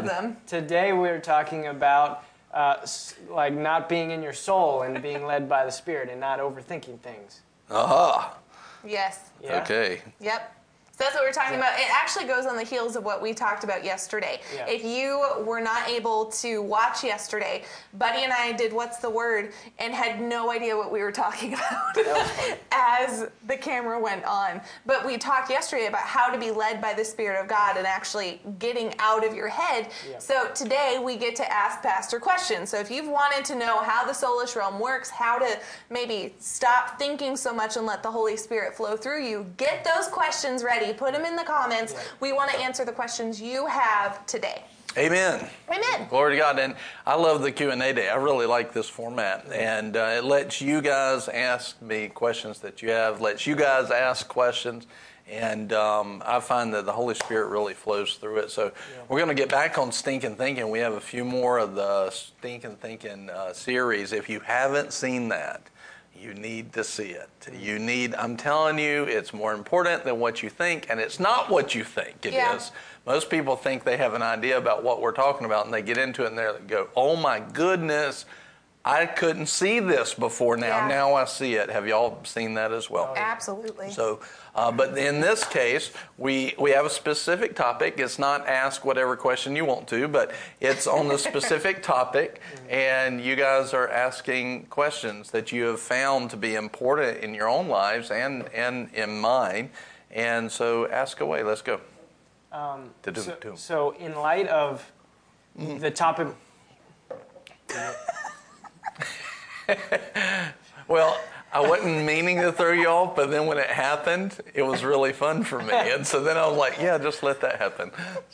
them. Today we're talking about uh, like not being in your soul and being led by the Spirit and not overthinking things. Aha. Yes. Yeah? Okay. Yep. So that's what we're talking about. It actually goes on the heels of what we talked about yesterday. Yeah. If you were not able to watch yesterday, Buddy and I did what's the word and had no idea what we were talking about as the camera went on. But we talked yesterday about how to be led by the Spirit of God and actually getting out of your head. Yeah. So today we get to ask Pastor questions. So if you've wanted to know how the soulish realm works, how to maybe stop thinking so much and let the Holy Spirit flow through you, get those questions ready. Put them in the comments. We want to answer the questions you have today. Amen. Amen. Glory to God. And I love the Q&A day. I really like this format. And uh, it lets you guys ask me questions that you have, lets you guys ask questions. And um, I find that the Holy Spirit really flows through it. So we're going to get back on Stinking Thinking. We have a few more of the Stinking Thinking uh, series. If you haven't seen that, you need to see it. You need, I'm telling you, it's more important than what you think, and it's not what you think it is. Yeah. Most people think they have an idea about what we're talking about, and they get into it and they go, "Oh my goodness, I couldn't see this before. Now, Yeah. now I see it." Have y'all seen that as well? Oh, Absolutely. So, uh, but in this case, we we have a specific topic. It's not ask whatever question you want to, but it's on the specific topic, and you guys are asking questions that you have found to be important in your own lives and and in mine. And so, ask away. Let's go. Um, so, so in light of the topic, Well, I wasn't meaning to throw you off, but then when it happened, it was really fun for me. And so then I was like, yeah, just let that happen.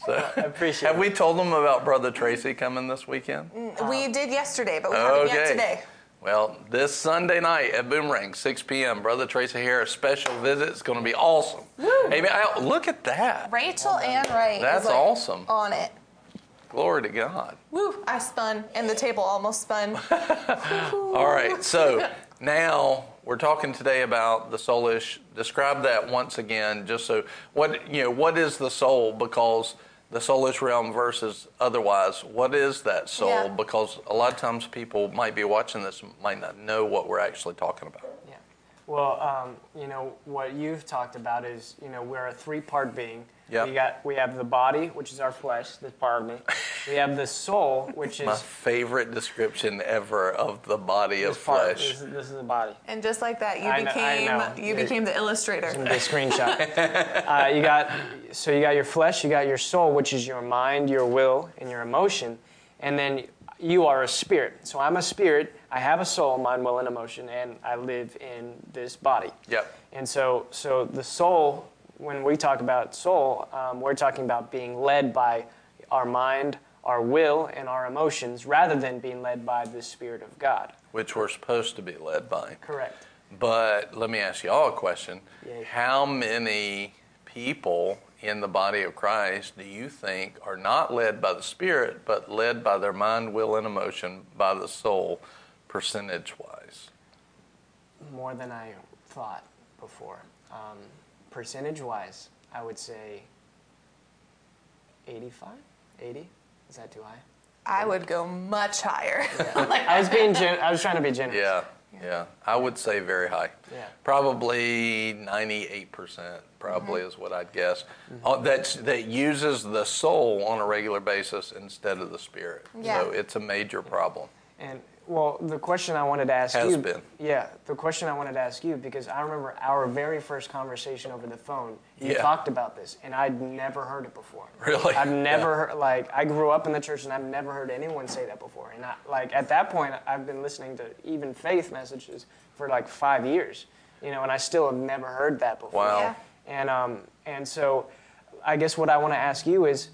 So I appreciate Have it. we told them about Brother Tracy coming this weekend? Mm, we did yesterday, but we haven't yet Okay. today. Well, this Sunday night at Boomerang, 6 p.m., Brother Tracy Harris special visit is going to be awesome. Amen. I- Look at that. Rachel and Ray. That's is like awesome. On it. Glory to God. Woo! I spun, and the table almost spun. All right, so now we're talking today about the soulish. Describe that once again, just so what you know. What is the soul? Because the soulish realm versus otherwise. What is that soul? Yeah. Because a lot of times people might be watching this might not know what we're actually talking about. Yeah. Well, um, you know what you've talked about is you know we're a three-part being. Yep. We got we have the body, which is our flesh, this part of me. We have the soul, which is My favorite description ever of the body of part. flesh. This, is- this is the body. and just like that, you I became know. you Yeah. became the illustrator. It's gonna be a screenshot. uh, you got so you got your flesh, you got your soul, which is your mind, your will, and your emotion, and then you are a spirit. So I'm a spirit. I have a soul, mind, will, and emotion, and I live in this body. Yep. And so, so the soul, when we talk about soul, um, we're talking about being led by our mind, our will, and our emotions, rather than being led by the Spirit of God. Which we're supposed to be led by. Correct. But let me ask you all a question. Yay. How many people in the body of Christ do you think are not led by the Spirit, but led by their mind, will, and emotion, by the soul, percentage wise? More than I thought before. Um, percentage wise, I would say 85, 80. Is that too high? I would go much higher. I was being gen- I was trying to be generous. Yeah, yeah. I would say very high. Yeah. Probably 98%, probably Mm-hmm. is what I'd guess. Uh, that's, that uses the soul on a regular basis instead of the spirit. Yeah. So it's a major problem. And well, the question I wanted to ask Has you. been. Yeah, the question I wanted to ask you because I remember our very first conversation over the phone. You Yeah. talked about this, and I'd never heard it before. Really? I've never Yeah. heard like I grew up in the church, and I've never heard anyone say that before. And I, like at that point, I've been listening to even faith messages for like five years, you know, and I still have never heard that before. Wow. Yeah. And um, and so, I guess what I want to ask you is,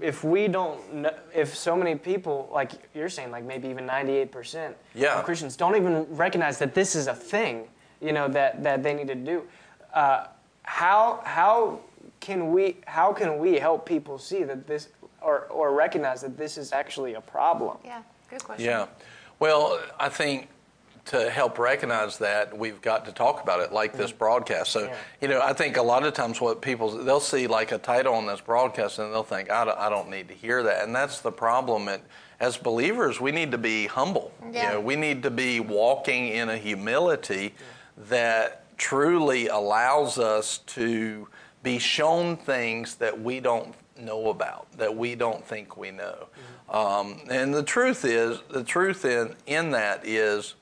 if we don't, kn- if so many people, like you're saying, like maybe even 98 percent Yeah. of Christians don't even recognize that this is a thing, you know, that that they need to do. Uh, how how can we how can we help people see that this or or recognize that this is actually a problem? yeah, good question. Yeah. Well, I think to help recognize that, we've got to talk about it like this broadcast. So, you know, I think a lot of times what people, they'll see like a title on this broadcast and they'll think, I don't, I don't need to hear that. And that's the problem. It, as believers, we need to be humble. Yeah. You know, we need to be walking in a humility that truly allows us to be shown things that we don't know about, that we don't think we know. Um, and the truth is, the truth in, in that is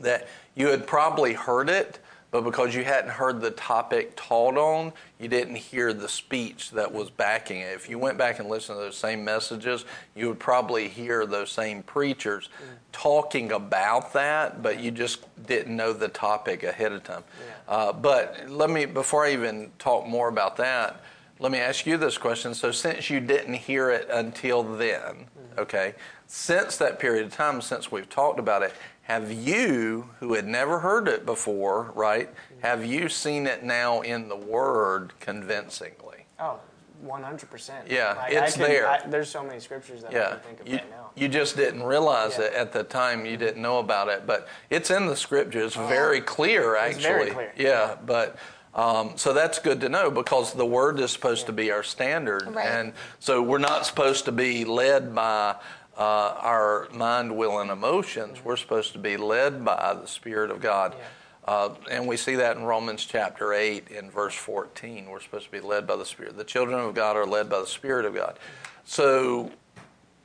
that you had probably heard it, but because you hadn't heard the topic taught on, you didn't hear the speech that was backing it. If you went back and listened to those same messages, you would probably hear those same preachers talking about that, but you just didn't know the topic ahead of time. Uh, but let me, before I even talk more about that, let me ask you this question. So, since you didn't hear it until then, okay, since that period of time, since we've talked about it, have you, who had never heard it before, right, have you seen it now in the Word convincingly? Oh, 100%. Yeah, Like, it's I can- there. I- there's so many scriptures that I can think of you, right now. you just didn't realize Yeah. it at the time. You didn't know about it, but it's in the scripture. It's very clear, actually. It's very clear. Yeah, but um, so that's good to know because the word is supposed to be our standard, Right. and so we're not supposed to be led by. Uh, our mind, will, and emotions. We're supposed to be led by the Spirit of God. Uh, and we see that in Romans chapter 8 in verse 14. We're supposed to be led by the Spirit. The children of God are led by the Spirit of God. So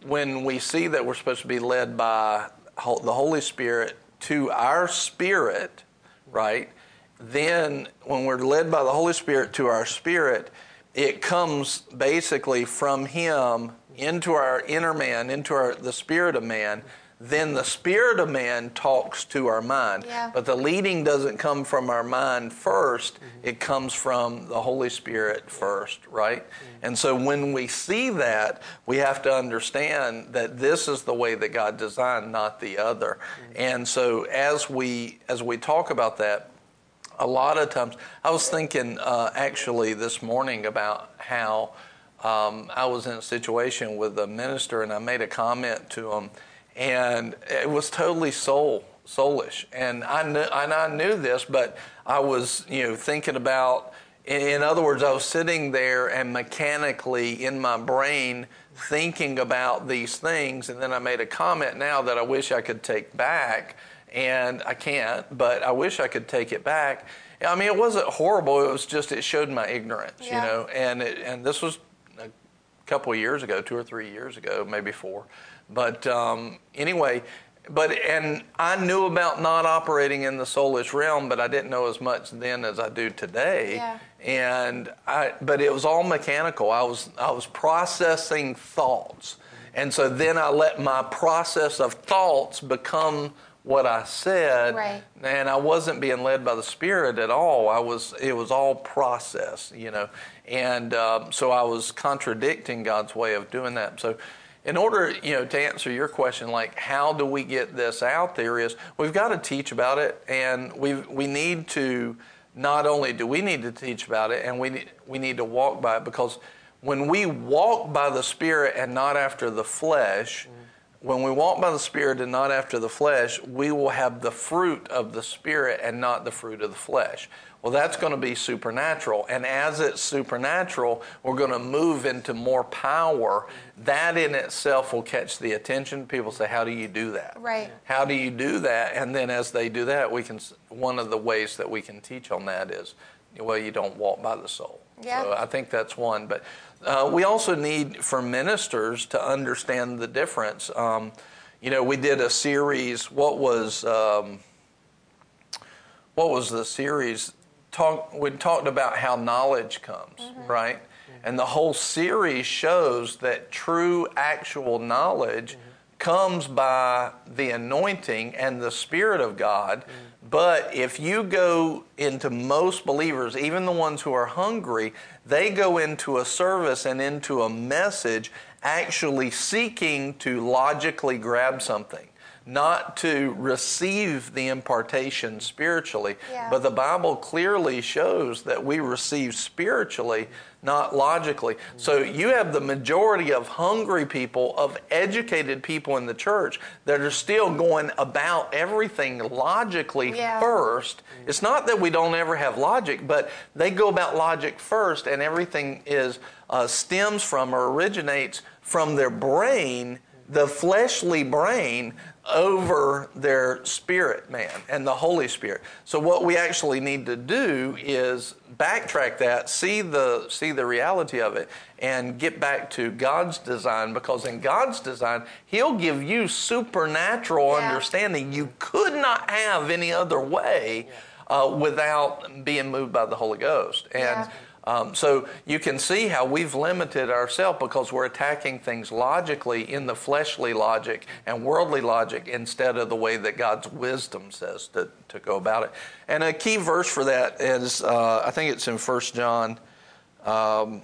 when we see that we're supposed to be led by the Holy Spirit to our spirit, right? Then when we're led by the Holy Spirit to our spirit, it comes basically from Him into our inner man, into our, the spirit of man. Then the spirit of man talks to our mind. Yeah. But the leading doesn't come from our mind 1st mm-hmm. it comes from the Holy Spirit first, right? Mm-hmm. And so when we see that, we have to understand that this is the way that God designed, not the other. Mm-hmm. And so as we as we talk about that, a lot of times I was thinking uh, actually this morning about how um, I was in a situation with a minister and I made a comment to him, and it was totally soul soulish, and I knew and I knew this, but I was you know thinking about. In other words, I was sitting there and mechanically in my brain thinking about these things, and then I made a comment now that I wish I could take back, and I can't, but I wish I could take it back. I mean, it wasn't horrible. It was just it showed my ignorance, Yeah. you know. And it, and this was couple of years ago, two or three years ago, maybe four. But um, anyway, but and I knew about not operating in the soulish realm, but I didn't know as much then as I do today. Yeah. And I, but it was all mechanical. I was I was processing thoughts, and so then I let my process of thoughts become what I said, Right. and I wasn't being led by the Spirit at all. I was. It was all process, you know, and um, so I was contradicting God's way of doing that. So, in order, you know, to answer your question, like how do we get this out there? Is we've got to teach about it, and we we need to. Not only do we need to teach about it, and we need, we need to walk by it because when we walk by the Spirit and not after the flesh, when we walk by the Spirit and not after the flesh, we will have the fruit of the Spirit and not the fruit of the flesh. Well, that's going to be supernatural. And as it's supernatural, we're going to move into more power. That in itself will catch the attention. People say, How do you do that? Right. How do you do that? And then as they do that, we can, one of the ways that we can teach on that is, well, you don't walk by the soul. Yeah. So I think that's one. But uh, we also need for ministers to understand the difference. Um, you know, we did a series. What was um, what was the series? Talk. We talked about how knowledge comes, right? And the whole series shows that true, actual knowledge comes by the anointing and the Spirit of God. But if you go into most believers, even the ones who are hungry, they go into a service and into a message actually seeking to logically grab something, not to receive the impartation spiritually. Yeah. But the Bible clearly shows that we receive spiritually, not logically. So you have the majority of hungry people, of educated people in the church that are still going about everything logically Yeah. first. It's not that we don't ever have logic, but they go about logic first, and everything is uh, stems from or originates from their brain, the fleshly brain, over their spirit man and the Holy Spirit. So what we actually need to do is backtrack that, see the see the reality of it, and get back to God's design because in God's design, He'll give you supernatural Yeah. understanding you could not have any other way uh, without being moved by the Holy Ghost. And Yeah. Um, so you can see how we've limited ourselves because we're attacking things logically in the fleshly logic and worldly logic instead of the way that God's wisdom says to, to go about it. And a key verse for that is, uh, I think it's in 1 John. Um,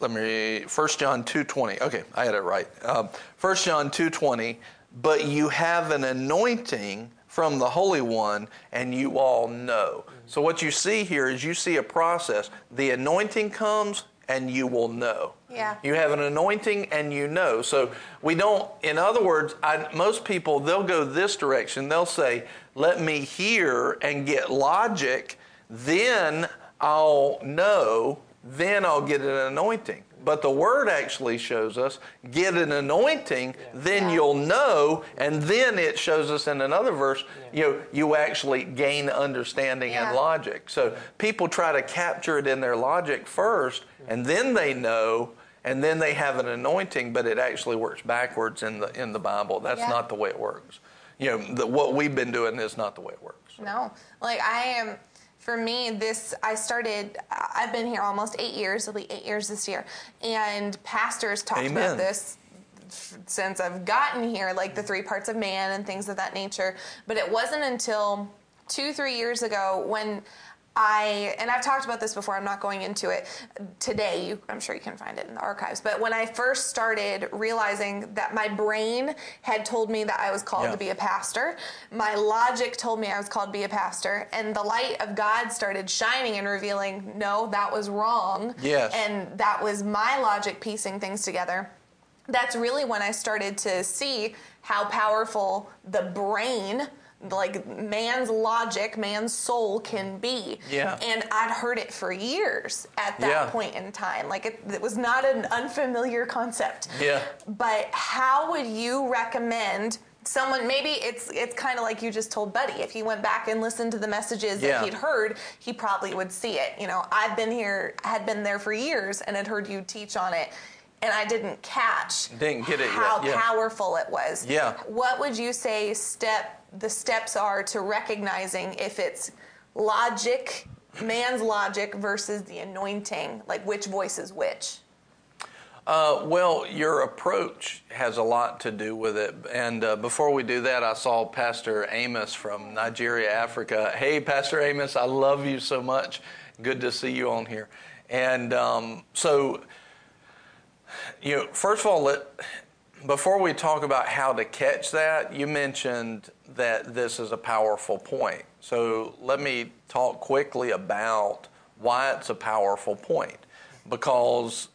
let me 1 john 2.20 okay i had it right um, 1 john 2.20 but you have an anointing from the holy one and you all know. So what you see here is you see a process. The anointing comes and you will know. Yeah. you have an anointing and you know. So we don't in other words I, most people they'll go this direction. They'll say let me hear and get logic then i'll know then I'll get an anointing. But the word actually shows us get an anointing, then Yeah. you'll know, and then it shows us in another verse, you know, you actually gain understanding Yeah. and logic. So people try to capture it in their logic first, and then they know, and then they have an anointing, but it actually works backwards in the in the Bible. That's Yeah. not the way it works. You know, the, what we've been doing is not the way it works. No, like I am. For me, this I started. I've been here almost eight years. It'll be eight years this year, and pastors talked Amen. about this since I've gotten here, like the three parts of man and things of that nature. But it wasn't until two, three years ago when I and I've talked about this before. I'm not going into it today. You, I'm sure you can find it in the archives. But when I first started realizing that my brain had told me that I was called Yeah. to be a pastor, my logic told me I was called to be a pastor, and the light of God started shining and revealing, no, that was wrong. Yes. And that was my logic piecing things together that's really when I started to see how powerful the brain, like man's logic, man's soul can be. Yeah. And I'd heard it for years at that Yeah. point in time. Like it, it was not an unfamiliar concept. Yeah. But how would you recommend someone maybe it's it's kind of like you just told Buddy if he went back and listened to the messages Yeah. that he'd heard, he probably would see it. You know, I've been here had been there for years and had heard you teach on it and I didn't catch Didn't get it how yeah. powerful it was. Yeah. What would you say step the steps are to recognizing if it's logic, man's logic versus the anointing, like which voice is which? Uh, well, your approach has a lot to do with it. And uh, before we do that, I saw Pastor Amos from Nigeria, Africa. Hey, Pastor Amos, I love you so much. Good to see you on here. And um, so, you know, first of all, let, before we talk about how to catch that, you mentioned that this is a powerful point. So let me talk quickly about why it's a powerful point. Because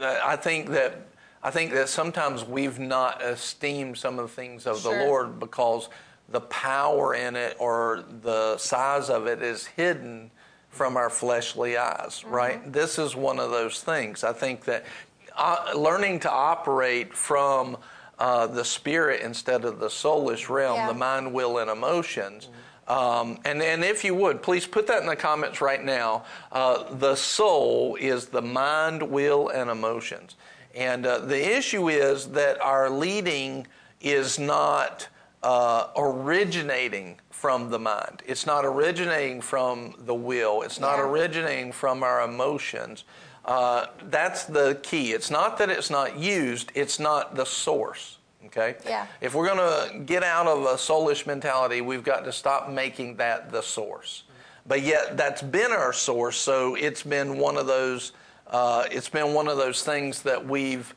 I think that I think that sometimes we've not esteemed some of the things of Sure. the Lord because the power in it or the size of it is hidden from our fleshly eyes, right? Mm-hmm. This is one of those things. I think that uh, learning to operate from uh, the spirit instead of the soulish realm, Yeah. the mind, will, and emotions. Um, and, and if you would, please put that in the comments right now. Uh, the soul is the mind, will, and emotions. And uh, the issue is that our leading is not uh, originating from the mind. It's not originating from the will. It's not Yeah. originating from our emotions. Uh, that's the key. It's not that it's not used, it's not the source. Okay? Yeah. If we're going to get out of a soulish mentality, we've got to stop making that the source. But yet, that's been our source, so it's been one of those. Uh, it's been one of those things that we've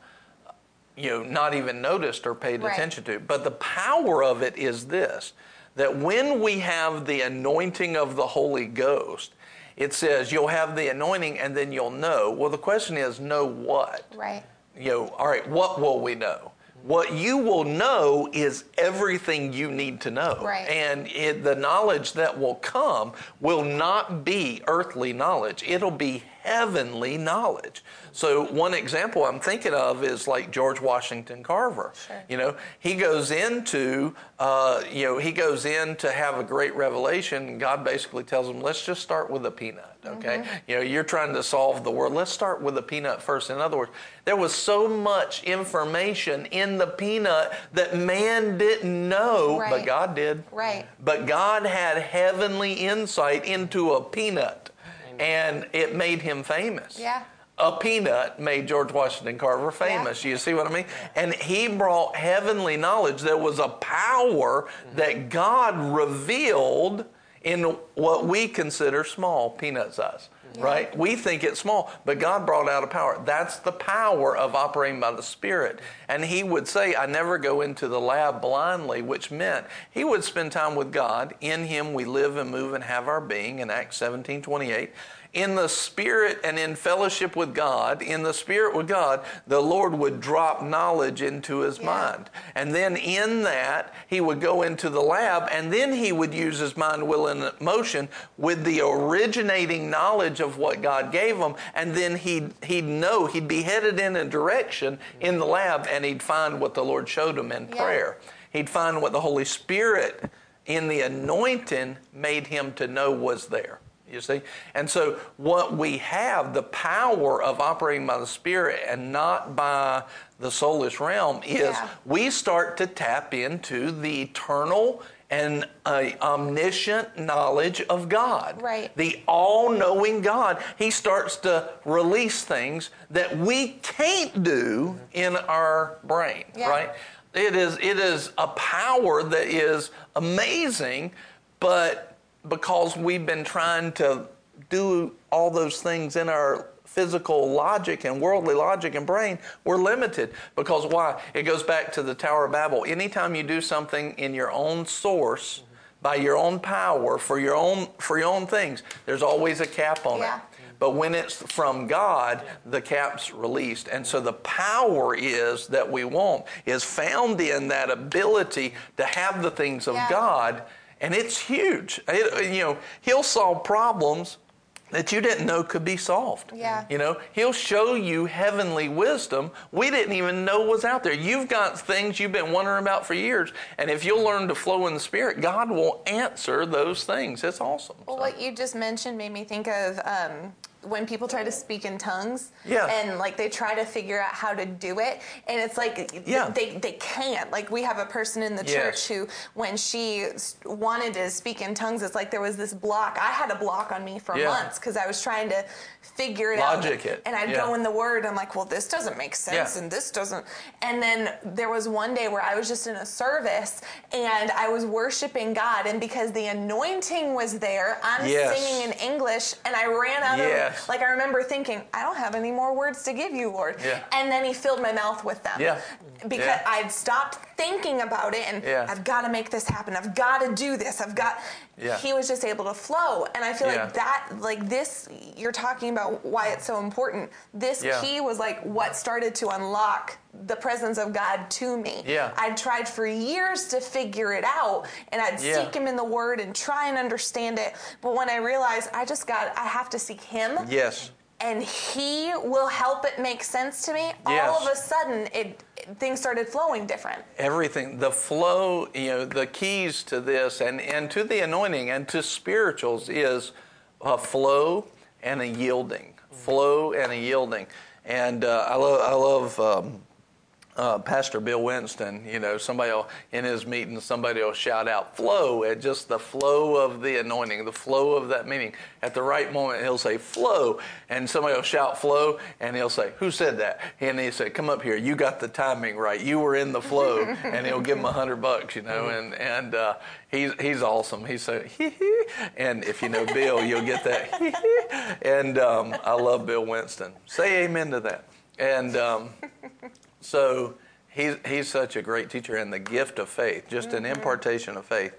you know, not even noticed or paid Right. attention to. But the power of it is this that when we have the anointing of the Holy Ghost, it says you'll have the anointing and then you'll know. Well, the question is, know what? Right. You know, all right, what will we know? What you will know is everything you need to know. Right. And it, the knowledge that will come will not be earthly knowledge, it'll be heavenly knowledge. So, one example I'm thinking of is like George Washington Carver. Sure. You know, he goes into, uh, you know, he goes in to have a great revelation. And God basically tells him, let's just start with a peanut, okay? You know, you're trying to solve the world. Let's start with a peanut first. In other words, there was so much information in the peanut that man didn't know, but God did. Right. But God had heavenly insight into a peanut, and it made him famous. Yeah. A peanut made George Washington Carver famous. You see what I mean? And he brought heavenly knowledge. There was a power mm-hmm. that God revealed in what we consider small, peanut size. Right? We think it's small, but God brought out a power. That's the power of operating by the Spirit. Mm-hmm. And he would say, I never go into the lab blindly, which meant he would spend time with God. In him we live and move and have our being in Acts 17 28 in the spirit and in fellowship with God, in the spirit with God, the Lord would drop knowledge into his Yeah. mind. And then in that, he would go into the lab and then he would use his mind, will, and emotion with the originating knowledge of what God gave him. And then he'd, he'd know, he'd be headed in a direction in the lab and he'd find what the Lord showed him in Yeah. prayer. He'd find what the Holy Spirit in the anointing made him to know was there. You see? And so, what we have, the power of operating by the Spirit and not by the soulish realm, is Yeah. we start to tap into the eternal and uh, omniscient knowledge of God. Right. The all knowing God. He starts to release things that we can't do in our brain, Yeah. right? It is, it is a power that is amazing, but because we've been trying to do all those things in our physical logic and worldly logic and brain, we're limited. Because why? It goes back to the Tower of Babel. Anytime you do something in your own source, by your own power, for your own for your own things, there's always a cap on Yeah. it. But when it's from God, the cap's released. And so the power is that we want is found in that ability to have the things of Yeah. God. And it's huge. It- you know, he'll solve problems that you didn't know could be solved. Yeah. You know, he'll show you heavenly wisdom we didn't even know was out there. You've got things you've been wondering about for years, and if you'll learn to flow in the spirit, God will answer those things. It's awesome. Well, So- what you just mentioned made me think of um, when people try to speak in tongues. Yeah. And like they try to figure out how to do it, and it's like Yeah. they they can't. Like we have a person in the Yes. church who, when she wanted to speak in tongues, it's like there was this block. I had a block on me for Yeah. months because I was trying to figure it Logic out. it. And I'd Yeah. go in the Word. I'm like, well, this doesn't make sense, Yeah. and this doesn't. And then there was one day where I was just in a service and I was worshiping God, and because the anointing was there, I'm Yes. singing in English, and I ran out Yes. of like I remember thinking, I don't have any more words to give you, Lord. Yeah. And then He filled my mouth with them. Yeah. Because. I'd stopped thinking about it, and. I've got to make this happen. I've got to do this. I've got. Yeah. He was just able to flow, and I feel Yeah. like that, like this, you're talking about why it's so important. This Yeah. key was like what started to unlock the presence of God to me. Yeah. I'd tried for years to figure it out, and I'd Yeah. seek Him in the Word and try and understand it. But when I realized I just got, I have to seek Him Yes. And he will help it make sense to me Yes. all of a sudden it, it- things started flowing different everything the flow you know the keys to this and and to the anointing and to spirituals is a flow and a yielding flow and a yielding and uh, i love i love um, uh, Pastor Bill Winston, you know, somebody will, in his meeting, somebody will shout out flow at just the flow of the anointing, the flow of that meeting. At the right moment, he'll say flow, and somebody will shout flow, and he'll say, Who said that? And he said, Come up here, you got the timing right, you were in the flow, and he'll give him a hundred bucks, you know, and, and uh, he's, he's awesome. He's so, hee hee, and if you know Bill, you'll get that, hee hee, and um, I love Bill Winston. Say amen to that. And um, so He's, he's such a great teacher and the gift of faith, just mm-hmm. an impartation of faith.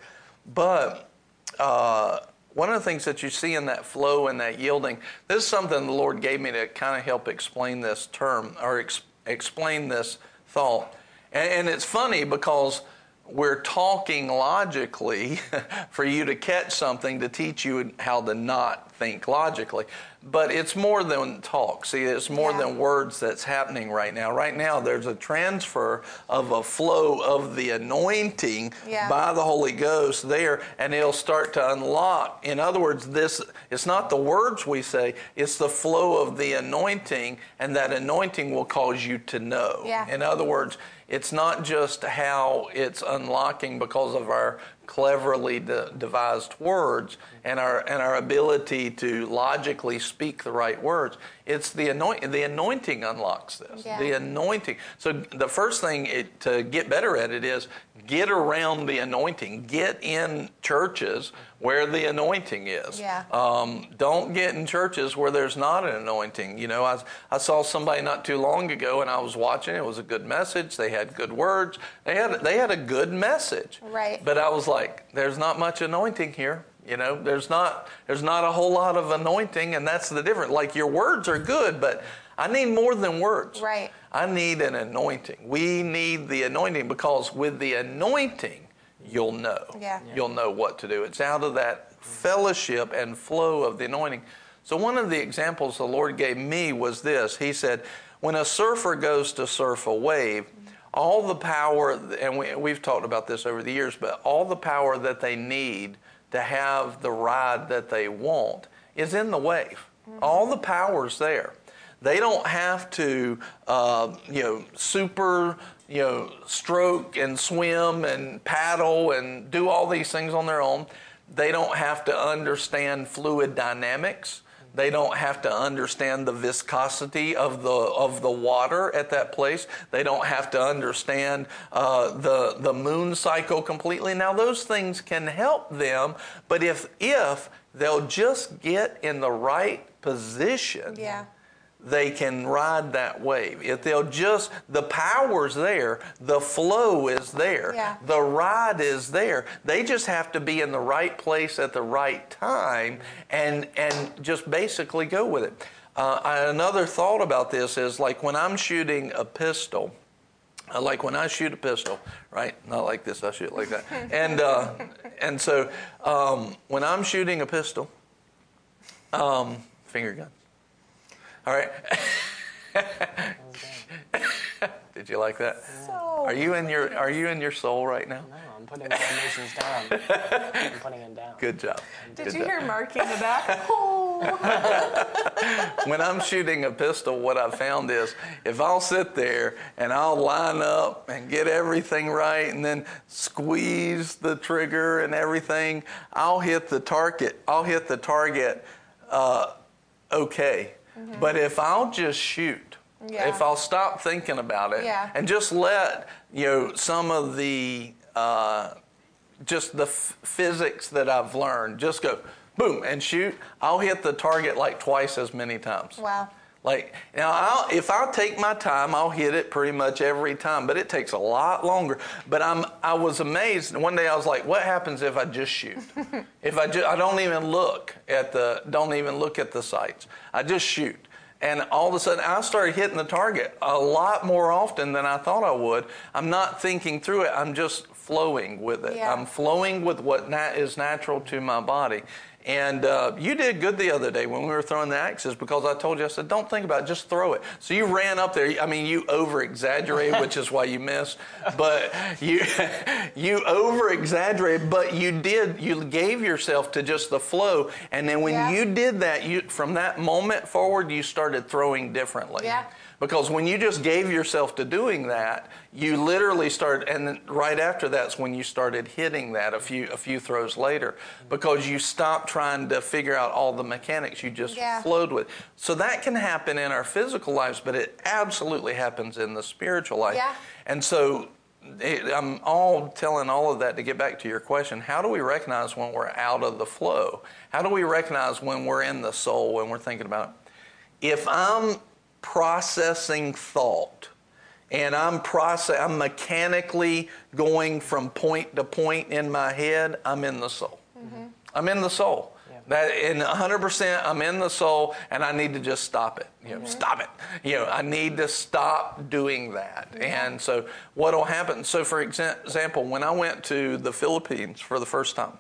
But uh, one of the things that you see in that flow and that yielding, this is something the Lord gave me to kind of help explain this term or ex- explain this thought. And, and it's funny because we're talking logically for you to catch something to teach you how to not think logically. But it's more than talk. See, it's more yeah. than words that's happening right now. Right now, there's a transfer of a flow of the anointing yeah. by the Holy Ghost there, and it'll start to unlock. In other words, this it's not the words we say, it's the flow of the anointing, and that anointing will cause you to know. Yeah. In other words, it's not just how it's unlocking because of our cleverly de- devised words and our and our ability to logically speak the right words. It's the anointing. The anointing unlocks this. Yeah. The anointing. So the first thing it, to get better at it is get around the anointing. Get in churches where the anointing is. Yeah. Um, don't get in churches where there's not an anointing. You know, I, I saw somebody not too long ago, and I was watching. It was a good message. They had good words. They had they had a good message. Right. But I was like, there's not much anointing here. You know, there's not there's not a whole lot of anointing, and that's the difference. Like your words are good, but I need more than words. Right. I need an anointing. We need the anointing because with the anointing, you'll know. Yeah. You'll know what to do. It's out of that fellowship and flow of the anointing. So one of the examples the Lord gave me was this. He said, when a surfer goes to surf a wave, all the power, and we, we've talked about this over the years, but all the power that they need to have the ride that they want is in the wave. Mm-hmm. All the power's there. They don't have to, uh, you know, super, you know, stroke and swim and paddle and do all these things on their own. They don't have to understand fluid dynamics. They don't have to understand the viscosity of the of the water at that place. They don't have to understand uh, the the moon cycle completely. Now those things can help them, but if if they'll just get in the right position, yeah they can ride that wave. If they'll just, the power's there, the flow is there, yeah. the ride is there. They just have to be in the right place at the right time and, and just basically go with it. Uh, another thought about this is like when I'm shooting a pistol, uh, like when I shoot a pistol, right? Not like this, I shoot like that. And, uh, and so um, when I'm shooting a pistol, um, finger gun. All right. Did you like that? So are you in your Are you in your soul right now? No, I'm putting my emotions down. I'm putting it down. Good job. Did Good you job. hear Marky in the back? Oh. when I'm shooting a pistol, what I've found is if I'll sit there and I'll line up and get everything right and then squeeze the trigger and everything, I'll hit the target. I'll hit the target uh, okay Mm-hmm. But if I'll just shoot, yeah. if I'll stop thinking about it yeah. and just let you know some of the uh, just the f- physics that I've learned, just go boom and shoot, I'll hit the target like twice as many times. Wow. Like now, I'll, if I take my time, I'll hit it pretty much every time, but it takes a lot longer. But I'm I was amazed. One day I was like, "What happens if I just shoot? if I just I don't even look at the don't even look at the sights. I just shoot." And all of a sudden, I started hitting the target a lot more often than I thought I would. I'm not thinking through it. I'm just flowing with it. Yeah. I'm flowing with what is natural to my body. And uh, you did good the other day when we were throwing the axes because I told you, I said, don't think about it, just throw it. So you ran up there. I mean, you over exaggerated, which is why you missed. But you, you over exaggerated, but you did, you gave yourself to just the flow. And then when yeah. you did that, you, from that moment forward, you started throwing differently. Yeah. Because when you just gave yourself to doing that, you literally started, and then right after that's when you started hitting that a few a few throws later, because you stopped trying to figure out all the mechanics. You just yeah. flowed with. So that can happen in our physical lives, but it absolutely happens in the spiritual life. Yeah. And so I'm all telling all of that to get back to your question. How do we recognize when we're out of the flow? How do we recognize when we're in the soul, when we're thinking about it? If I'm processing thought and I'm process I'm mechanically going from point to point in my head, I'm in the soul. Mm-hmm. I'm in the soul. That in 100%, I'm in the soul, and I need to just stop it. You know, mm-hmm. stop it. You know, I need to stop doing that. And so, what will happen? So, for example, when I went to the Philippines for the first time,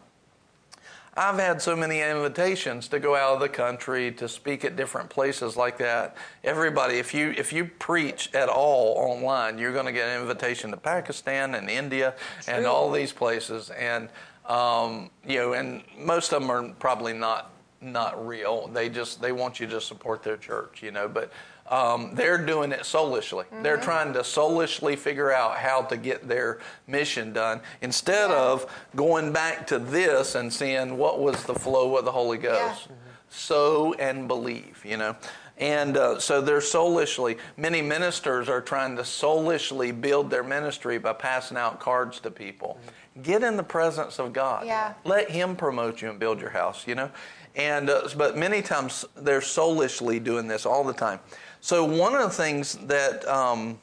I've had so many invitations to go out of the country to speak at different places like that. Everybody, if you if you preach at all online, you're going to get an invitation to Pakistan and India True. and all these places. And um, you know, and most of them are probably not not real. They just they want you to support their church, you know. But um, they're doing it soulishly. Mm-hmm. They're trying to soulishly figure out how to get their mission done instead yeah. of going back to this and seeing what was the flow of the Holy Ghost. Yeah. Mm-hmm. Sow and believe, you know. And uh, so they're soulishly, many ministers are trying to soulishly build their ministry by passing out cards to people. Mm-hmm. Get in the presence of God. Yeah. Let Him promote you and build your house, you know. And uh, but many times they're soulishly doing this all the time. So one of the things that um,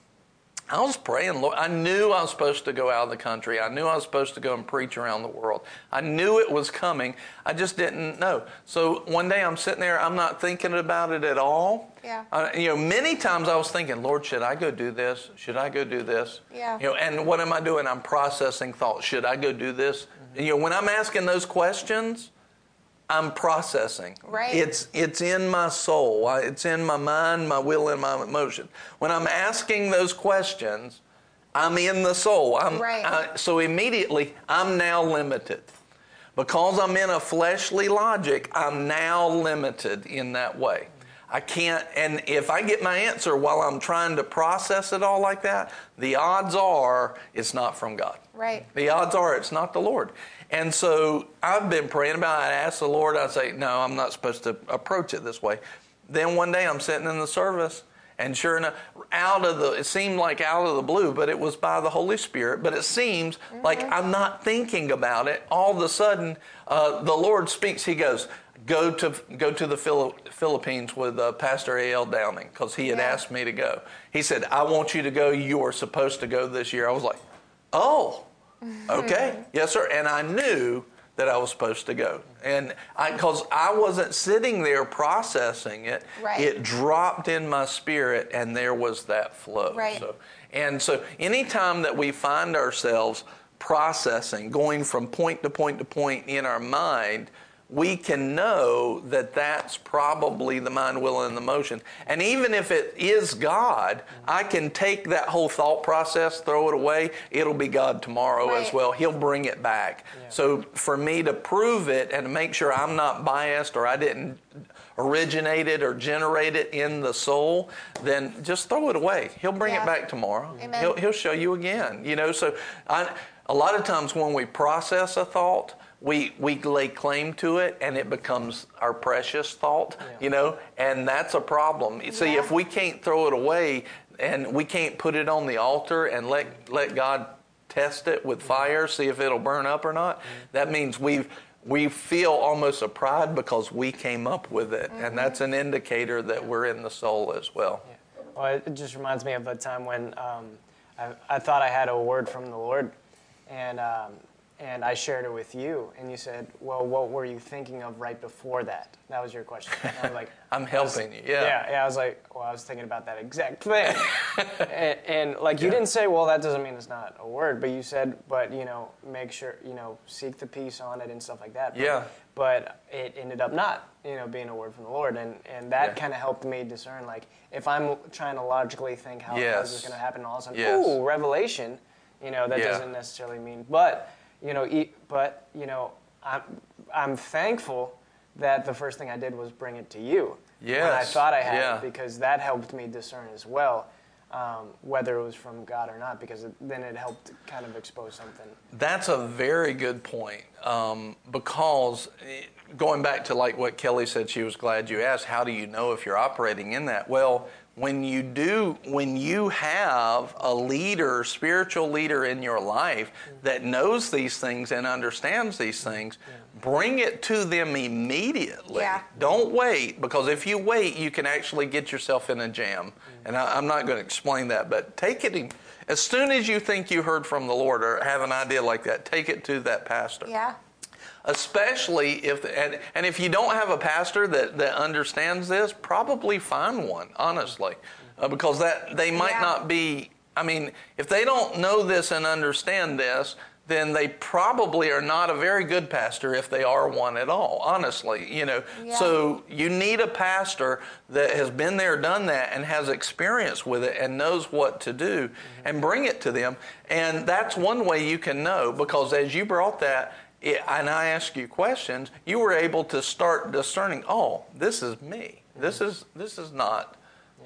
I was praying, Lord, I knew I was supposed to go out of the country. I knew I was supposed to go and preach around the world. I knew it was coming. I just didn't know. So one day I'm sitting there, I'm not thinking about it at all. Yeah. Uh, you know, many times I was thinking, Lord, should I go do this? Should I go do this? Yeah. You know, and what am I doing? I'm processing thoughts. Should I go do this? Mm-hmm. You know, when I'm asking those questions, I'm processing. Right. It's it's in my soul. It's in my mind, my will, and my emotion. When I'm asking those questions, I'm in the soul. I'm, right. I, so immediately, I'm now limited. Because I'm in a fleshly logic, I'm now limited in that way. I can't, and if I get my answer while I'm trying to process it all like that, the odds are it's not from God. Right. The odds are it's not the Lord. And so I've been praying about it. I asked the Lord, I say, no, I'm not supposed to approach it this way. Then one day I'm sitting in the service, and sure enough, out of the, it seemed like out of the blue, but it was by the Holy Spirit. But it seems mm-hmm. like I'm not thinking about it. All of a sudden, uh, the Lord speaks. He goes, go to go to the Philippines with uh, Pastor A.L. Downing because he had yeah. asked me to go. He said, "I want you to go. You are supposed to go this year." I was like, "Oh, Okay, yes, sir. And I knew that I was supposed to go. And because I, I, wasn't sitting there processing it, right. it dropped in my spirit and there was that flow. Right. So, and so anytime that we find ourselves processing, going from point to point to point in our mind, we can know that that's probably the mind, will, and the motion. And even if it is God, I can take that whole thought process, throw it away. It'll be God tomorrow right. as well. He'll bring it back. Yeah. So for me to prove it and to make sure I'm not biased or I didn't originate it or generate it in the soul, then just throw it away. He'll bring yeah. it back tomorrow. Amen. He'll, he'll show you again. You know, so I, a lot of times when we process a thought, we we lay claim to it and it becomes our precious thought yeah. you know and that's a problem yeah. see if we can't throw it away and we can't put it on the altar and let let god test it with fire see if it'll burn up or not mm-hmm. that means we've we feel almost a pride because we came up with it mm-hmm. and that's an indicator that we're in the soul as well yeah. well it just reminds me of a time when um, I, I, thought i had a word from the lord and um, and I shared it with you, and you said, "Well, what were you thinking of right before that?" That was your question. And I was like, "I'm helping was, you." Yeah. yeah, yeah. I was like, "Well, I was thinking about that exact thing," and, and, like you didn't say, "Well, that doesn't mean it's not a word," but you said, "But you know, make sure you know, seek the peace on it and stuff like that." But, yeah. But it ended up not, you know, being a word from the Lord, and and that yeah. kind of helped me discern, like, if I'm trying to logically think how, yes. this is going to happen, all of a sudden, yes. ooh, revelation, you know, that yeah. doesn't necessarily mean, but you know, eat, but you know, I'm I'm thankful that the first thing I did was bring it to you. Yes. When I thought I had yeah. it because that helped me discern as well. Um, whether it was from God or not, because it, then it helped kind of expose something. That's a very good point. Um, because going back to like what Kelly said, she was glad you asked, how do you know if you're operating in that? Well, when you do when you have a leader spiritual leader in your life that knows these things and understands these things bring it to them immediately. Yeah. don't wait because if you wait you can actually get yourself in a jam. Mm. And I, i'm not going to explain that but take it as soon as you think you heard from the lord or have an idea like that take it to that pastor. Yeah. Especially if and, and if you don't have a pastor that, that understands this probably find one honestly uh, because that they might Yeah. not be i mean if they don't know this and understand this then they probably are not a very good pastor if they are one at all honestly you know Yeah. so you need a pastor that has been there done that and has experience with it and knows what to do and bring it to them and that's one way you can know because as you brought that and I ask you questions, you were able to start discerning. Oh, this is me. This is this is not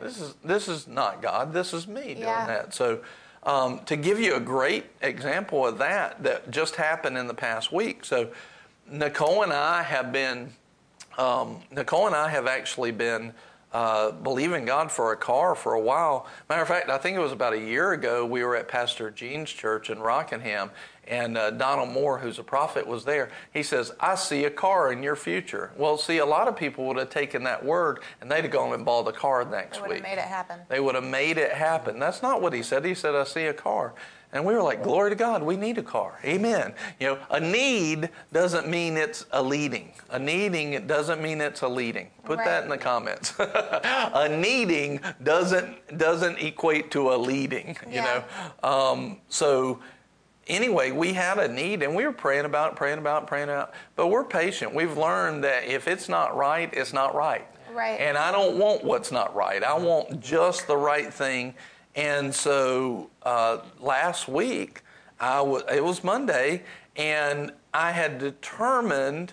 this is this is not God. This is me doing Yeah. that. So, um, to give you a great example of that that just happened in the past week. So, Nicole and I have been um, Nicole and I have actually been uh, believing God for a car for a while. Matter of fact, I think it was about a year ago. We were at Pastor Gene's church in Rockingham, and uh, Donald Moore, who's a prophet, was there. He says, "I see a car in your future." Well, see, a lot of people would have taken that word and they'd have gone and bought a car next It would week. have made it happen. They would have made it happen. That's not what he said. He said, I see a car. And we were like, Glory to God, we need a car. Amen. You know, a need doesn't mean it's a leading. A needing it doesn't mean it's a leading. Put that in the comments. a needing doesn't doesn't equate to a leading, you Yeah. know. Um, so anyway, we had a need and we were praying about it, praying about it, praying about it. But we're patient. We've learned that if it's not right, it's not right. Right. And I don't want what's not right. I want just the right thing. And so uh, last week, I was, it was Monday, and I had determined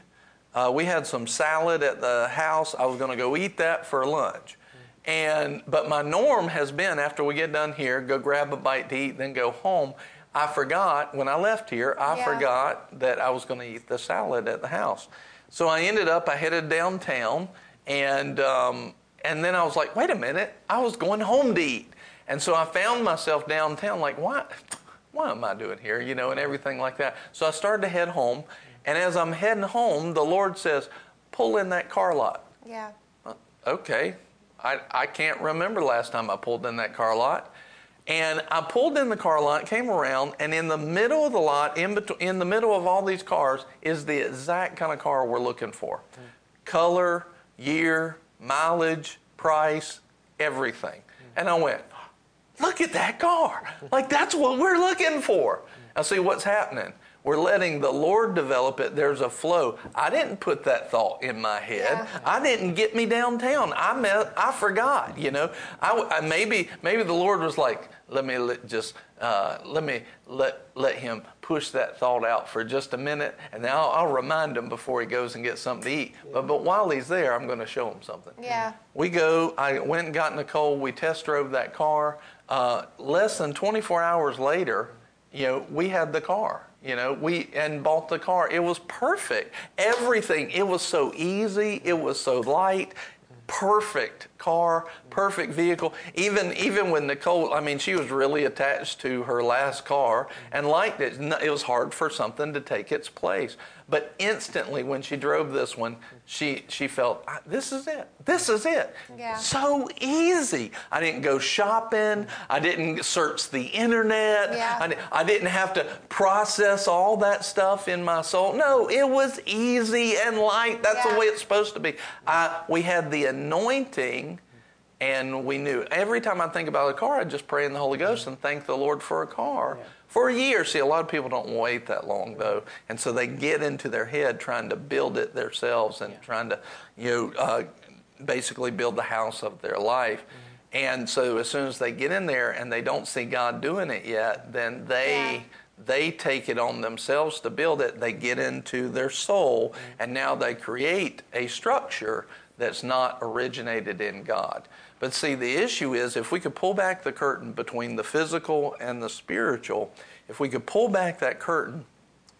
uh, we had some salad at the house. I was going to go eat that for lunch. And but my norm has been after we get done here, go grab a bite to eat, then go home. I forgot when I left here. I Yeah. forgot that I was going to eat the salad at the house. So I ended up. I headed downtown, and um, and then I was like, wait a minute, I was going home to eat. And so I found myself downtown, like, what? What am I doing here? You know, and everything like that. So I started to head home, and as I'm heading home, the Lord says, pull in that car lot. Yeah. Okay. I, I can't remember last time I pulled in that car lot. And I pulled in the car lot, came around, and in the middle of the lot, in, between, in the middle of all these cars, is the exact kind of car we're looking for mm-hmm. color, year, mileage, price, everything. Mm-hmm. And I went, look at that car. Like, that's what we're looking for. Mm-hmm. Now, see what's happening. We're letting the Lord develop it. There's a flow. I didn't put that thought in my head. Yeah. I didn't get me downtown. I met, I forgot. You know, I, I maybe maybe the Lord was like, let me let, just uh, let me let let him push that thought out for just a minute, and then I'll, I'll remind him before he goes and gets something to eat. But but while he's there, I'm going to show him something. Yeah. We go. I went and got Nicole. We test drove that car. Uh, less than 24 hours later, you know, we had the car. You know, we and bought the car. It was perfect. Everything. It was so easy. It was so light. Perfect car, perfect vehicle. Even even when Nicole, I mean, she was really attached to her last car and liked it. It was hard for something to take its place. But instantly, when she drove this one, she she felt "Ah, this is it. This is it. Yeah. So easy. I didn't go shopping. I didn't search the internet. Yeah. I, I didn't have to process all that stuff in my soul. No, it was easy and light. That's Yeah. the way it's supposed to be. I, we had the anointing and we knew. Every time I think about a car, I just pray in the Holy Ghost and thank the Lord for a car. For a year. See, a lot of people don't wait that long though, and so they get into their head trying to build it themselves and trying to, you know, uh, basically build the house of their life. And so as soon as they get in there and they don't see God doing it yet, then they they take it on themselves to build it. They get into their soul, and now they create a structure that's not originated in God. But see, the issue is if we could pull back the curtain between the physical and the spiritual, if we could pull back that curtain,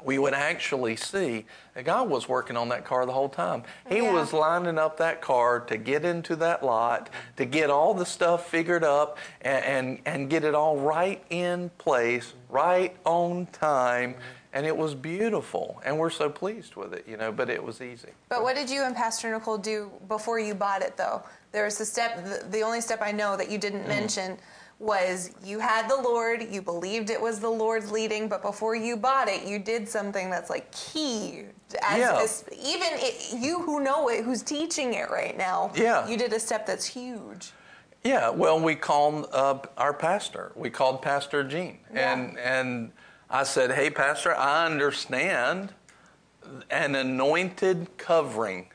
we would actually see that God was working on that car the whole time. He Yeah. was lining up that car to get into that lot, to get all the stuff figured up and, and, and get it all right in place, right on time. And it was beautiful. And we're so pleased with it, you know, but it was easy. But what did you and Pastor Nicole do before you bought it, though? There was a step, the, the only step I know that you didn't Mm-hmm. mention was you had the Lord, you believed it was the Lord's leading, but before you bought it, you did something that's like key. As, Yeah. as- even it, you who know it, who's teaching it right now, Yeah. you did a step that's huge. Yeah, well, we called uh, our pastor. We called Pastor Gene, Yeah. and and I said, "Hey, Pastor, I understand an anointed covering,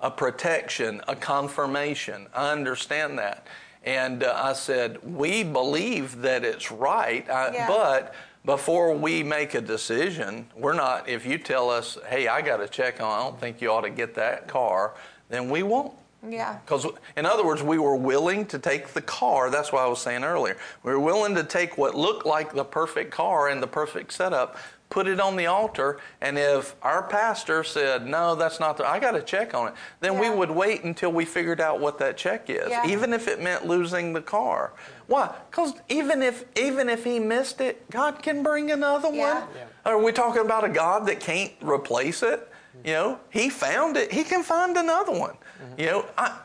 a protection, a confirmation. I understand that." And uh, I said, "We believe that it's right, I, Yeah. but." Before we make a decision, we're not, if you tell us, hey, I got to check on, I don't think you ought to get that car, then we won't. Yeah. Because, in other words, we were willing to take the car. That's what I was saying earlier. We were willing to take what looked like the perfect car and the perfect setup, put it on the altar, and if our pastor said, no, that's not the, I got to check on it, then we would wait until we figured out what that check is, Yeah. even if it meant losing the car. Why? Because even if even if he missed it, God can bring another Yeah. one. Are we talking about a God that can't replace it? You know, He found it. He can find another one. You know, I,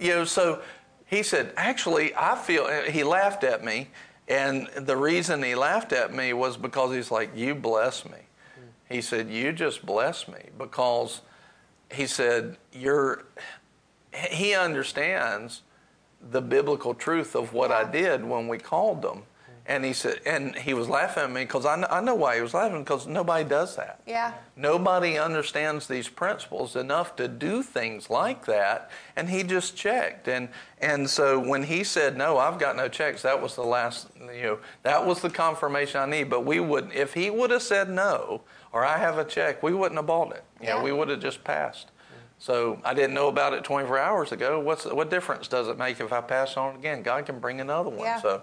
you know. So he said, actually, I feel. He laughed at me, and the reason he laughed at me was because he's like, "You bless me." He said, "You just bless me," because he said, "You're." He understands the biblical truth of what I did when we called them. And he said, and he was laughing at me because I, I know why he was laughing because nobody does that. Yeah. Nobody understands these principles enough to do things like that. And he just checked. And, and so when he said, no, I've got no checks, that was the last, you know, that was the confirmation I need. But we would, if he would have said no, or I have a check, we wouldn't have bought it. You know, Yeah. we would have just passed. So I didn't know about it 24 hours ago. What's what difference does it make if I pass on again? God can bring another one. Yeah. So,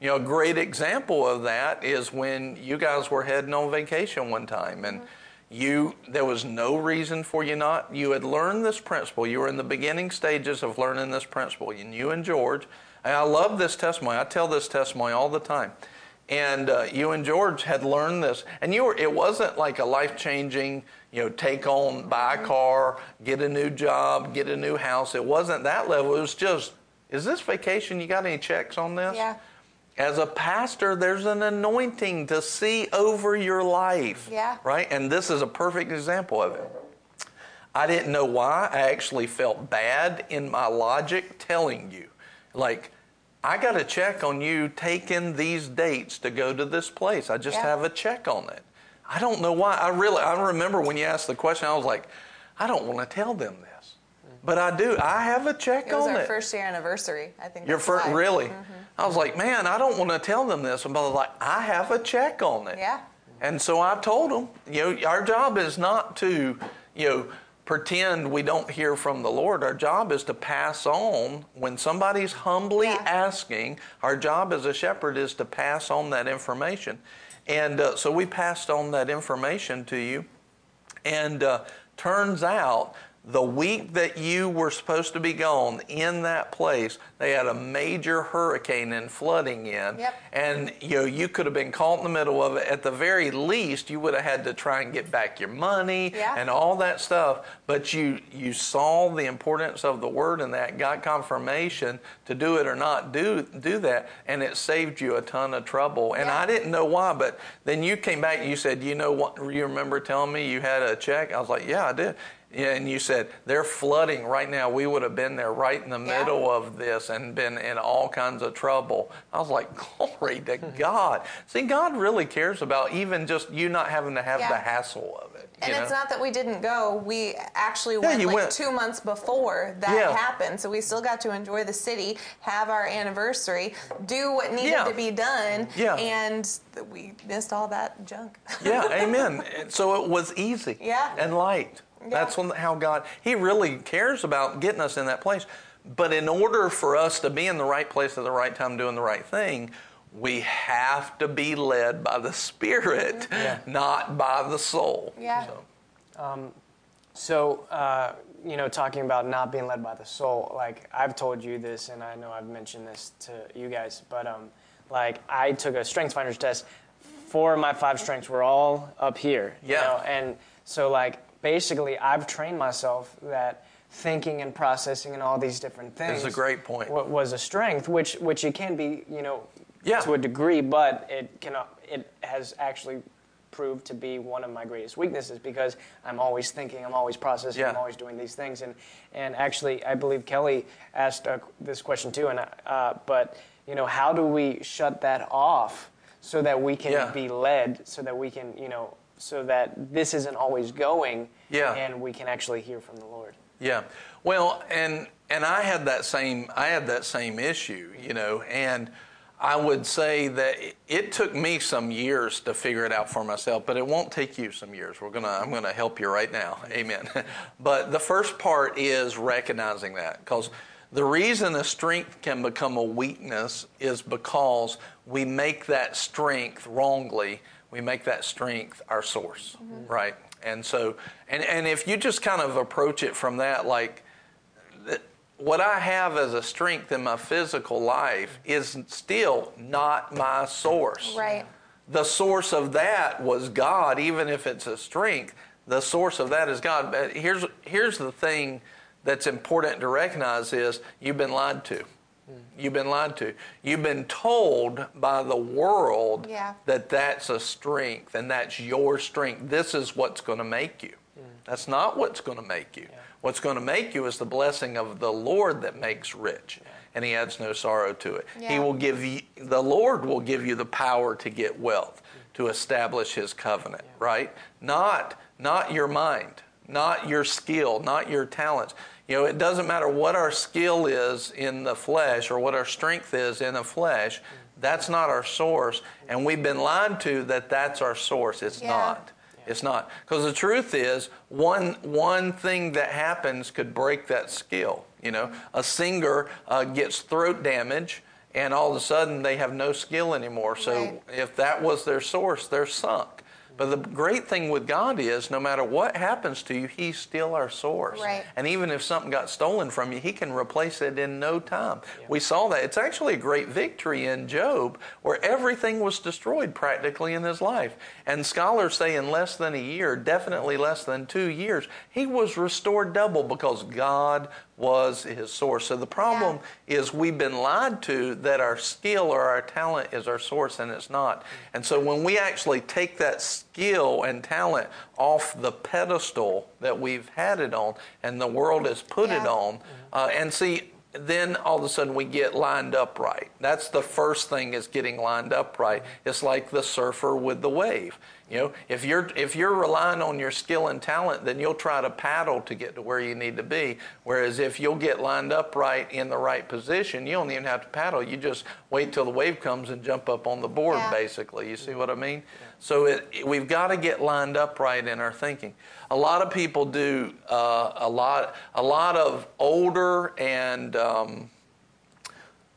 you know, a great example of that is when you guys were heading on vacation one time, and you there was no reason for you not. You had learned this principle. You were in the beginning stages of learning this principle. And you and George, and I love this testimony. I tell this testimony all the time. And uh, you and George had learned this, and you were. It wasn't like a life changing, you know, take on, buy a car, get a new job, get a new house. It wasn't that level. It was just, is this vacation? You got any checks on this? Yeah. As a pastor, there's an anointing to see over your life. Yeah. Right? And this is a perfect example of it. I didn't know why. I actually felt bad in my logic telling you. Like, I got a check on you taking these dates to go to this place. I just Yeah. have a check on it. I don't know why. I really, I remember when you asked the question, I was like, I don't want to tell them this. But I do. I have a check on It was on our it. first year anniversary. I think. Your first, really? Mm-hmm. I was like, man, I don't want to tell them this, I was like, I have a check on it. Yeah. And so I told them, you know, our job is not to, you know, pretend we don't hear from the Lord. Our job is to pass on when somebody's humbly Yeah. asking. Our job as a shepherd is to pass on that information, and uh, so we passed on that information to you. And uh, turns out the week that you were supposed to be gone in that place, they had a major hurricane and flooding in. Yep. And you know, you could have been caught in the middle of it. At the very least, you would have had to try and get back your money Yeah. and all that stuff. But you you saw the importance of the word in that, got confirmation to do it or not do do that, and it saved you a ton of trouble. And Yeah. I didn't know why, but then you came back and you said, you know what? You remember telling me you had a check? I was like, yeah, I did. Yeah, and you said they're flooding right now. We would have been there right in the Yeah. middle of this and been in all kinds of trouble. I was like, glory to hmm. God. See, God really cares about even just you not having to have Yeah. the hassle of it. And you it's not that we didn't go. We actually went like went. two months before that Yeah. happened. So we still got to enjoy the city, have our anniversary, do what needed Yeah. to be done. Yeah. And we missed all that junk. yeah, amen. So it was easy Yeah. and light. That's when, how God, He really cares about getting us in that place. But in order for us to be in the right place at the right time doing the right thing, we have to be led by the Spirit, yeah. not by the soul. Yeah. So, um, so uh, you know, talking about not being led by the soul, like I've told you this, and I know I've mentioned this to you guys, but um, like I took a Strengths Finders test. Four of my five strengths were all up here. Yeah. You know? And so, like, basically, I've trained myself that thinking and processing and all these different things. That's a great point. Was a strength, which which it can be, you know, yeah. to a degree, but it cannot. It has actually proved to be one of my greatest weaknesses because I'm always thinking, I'm always processing, yeah. I'm always doing these things. And and actually, I believe Kelly asked uh, this question too. And uh, but you know, how do we shut that off so that we can yeah. be led, so that we can, you know, so that this isn't always going, yeah. and we can actually hear from the Lord. Yeah. Well, and and I had that same I had that same issue, you know, and I would say that it took me some years to figure it out for myself, but it won't take you some years. We're gonna, I'm gonna help you right now. Amen. but the first part is recognizing that because the reason a strength can become a weakness is because we make that strength wrongly. We make that strength our source, mm-hmm. right? And so, and, and if you just kind of approach it from that, like, what I have as a strength in my physical life is still not my source. Right. The source of that was God, even if it's a strength. The source of that is God. But here's here's the thing that's important to recognize is you've been lied to. You've been lied to. You've been told by the world yeah. that that's a strength and that's your strength. This is what's going to make you. Mm. That's not what's going to make you. Yeah. What's going to make you is the blessing of the Lord that makes rich, and He adds no sorrow to it. He will give you, the Lord will give you the power to get wealth, to establish His covenant, right? Not, not your mind, not your skill, not your talents. You know, it doesn't matter what our skill is in the flesh or what our strength is in the flesh. That's not our source, and we've been lied to that that's our source. It's yeah. not. It's not. Because the truth is, one, one thing that happens could break that skill. You know, a singer uh, gets throat damage and all of a sudden they have no skill anymore. So right. if that was their source, they're sunk. But the great thing with God is no matter what happens to you, He's still our source. Right. And even if something got stolen from you, He can replace it in no time. Yeah. We saw that. It's actually a great victory in Job where everything was destroyed practically in his life. And scholars say in less than a year, definitely less than two years, he was restored double because God was his source. So the problem yeah. is we've been lied to that our skill or our talent is our source and it's not. And so when we actually take that skill and talent off the pedestal that we've had it on and the world has put yeah. it on, uh, and see, then all of a sudden we get lined up right. That's the first thing is getting lined up right. It's like the surfer with the wave. You know, if you're if you're relying on your skill and talent, then you'll try to paddle to get to where you need to be. Whereas if you'll get lined up right in the right position, you don't even have to paddle. You just wait till the wave comes and jump up on the board. Yeah. Basically, you see what I mean? So it, we've got to get lined up right in our thinking. A lot of people do uh, a lot a lot of older and um,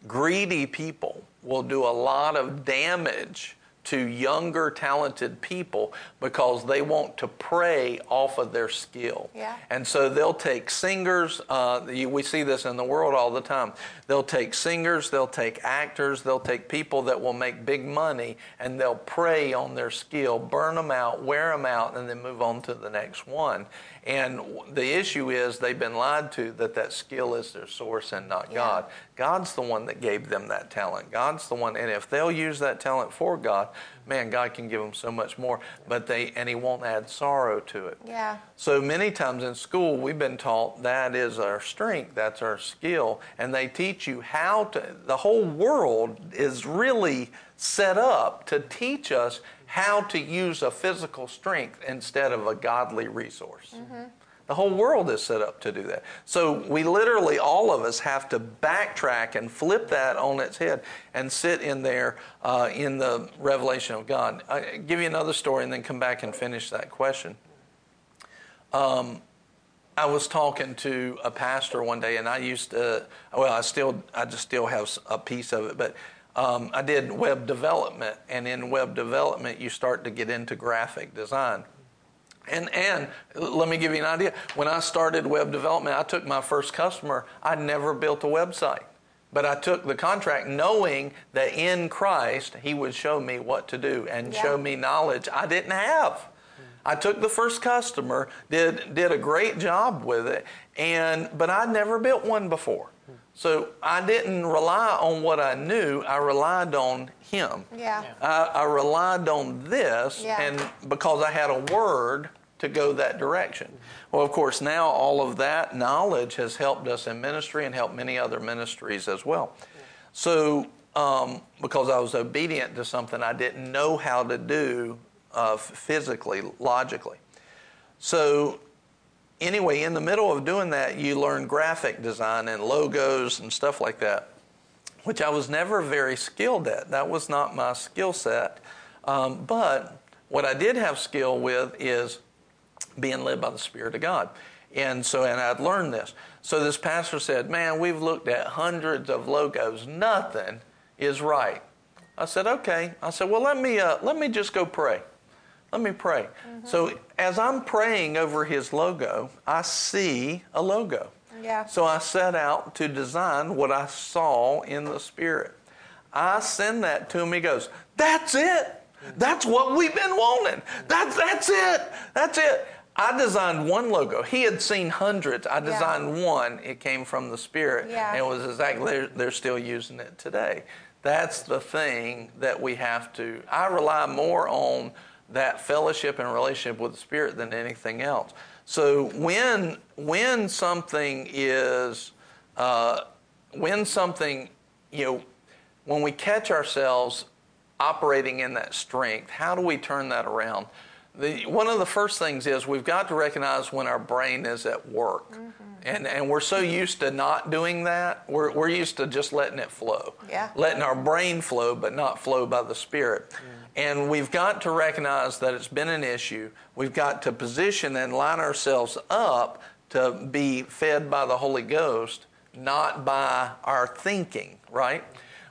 greedy people will do a lot of damage to younger talented people because they want to prey off of their skill. Yeah. And so they'll take singers, uh, we see this in the world all the time. They'll take singers, they'll take actors, they'll take people that will make big money and they'll prey on their skill, burn them out, wear them out, and then move on to the next one. And the issue is they've been lied to that that skill is their source and not yeah. God. God's the one that gave them that talent. God's the one, and if they'll use that talent for God, man, God can give them so much more. But they, and He won't add sorrow to it. Yeah. So many times in school, we've been taught that is our strength, that's our skill, and they teach you how to. The whole world is really set up to teach us how to use a physical strength instead of a godly resource. Mm-hmm. The whole world is set up to do that. So we literally, all of us, have to backtrack and flip that on its head and sit in there uh, in the revelation of God. I'll give you another story and then come back and finish that question. Um, I was talking to a pastor one day, and I used to, well, I still, I just still have a piece of it, but um, I did web development, and in web development, you start to get into graphic design. And, and let me give you an idea. When I started web development, I took my first customer. I never built a website. But I took the contract knowing that in Christ, He would show me what to do and Yeah. show me knowledge I didn't have. I took the first customer, did, did a great job with it, and, but I'd never built one before. So I didn't rely on what I knew, I relied on Him. Yeah. I, I relied on this, Yeah. and because I had a word to go that direction. Well, of course, now all of that knowledge has helped us in ministry and helped many other ministries as well. So, um, because I was obedient to something I didn't know how to do uh, physically, logically. So, anyway, in the middle of doing that, you learn graphic design and logos and stuff like that which I was never very skilled at. That was not my skill set. Um, but what I did have skill with is being led by the Spirit of God. And so, and I'd learned this. So this pastor said, Man, we've looked at hundreds of logos. Nothing is right. I said, Okay. I said, Well, let me, uh, let me just go pray. Let me pray. So as I'm praying over his logo, I see a logo. Yeah. So I set out to design what I saw in the Spirit. I send that to him. He goes, That's it. That's what we've been wanting. That's, that's it. That's it. I designed one logo. He had seen hundreds. I Yeah. designed one. It came from the Spirit. Yeah. And it was exactly, they're, they're still using it today. That's the thing that we have to, I rely more on that fellowship and relationship with the Spirit than anything else. So when when something is uh, when something you know when we catch ourselves operating in that strength, how do we turn that around? The, one of the first things is we've got to recognize when our brain is at work. And, and we're so used to not doing that, we're, we're used to just letting it flow. Yeah. Letting our brain flow, but not flow by the Spirit. And we've got to recognize that it's been an issue. We've got to position and line ourselves up to be fed by the Holy Ghost, not by our thinking, right?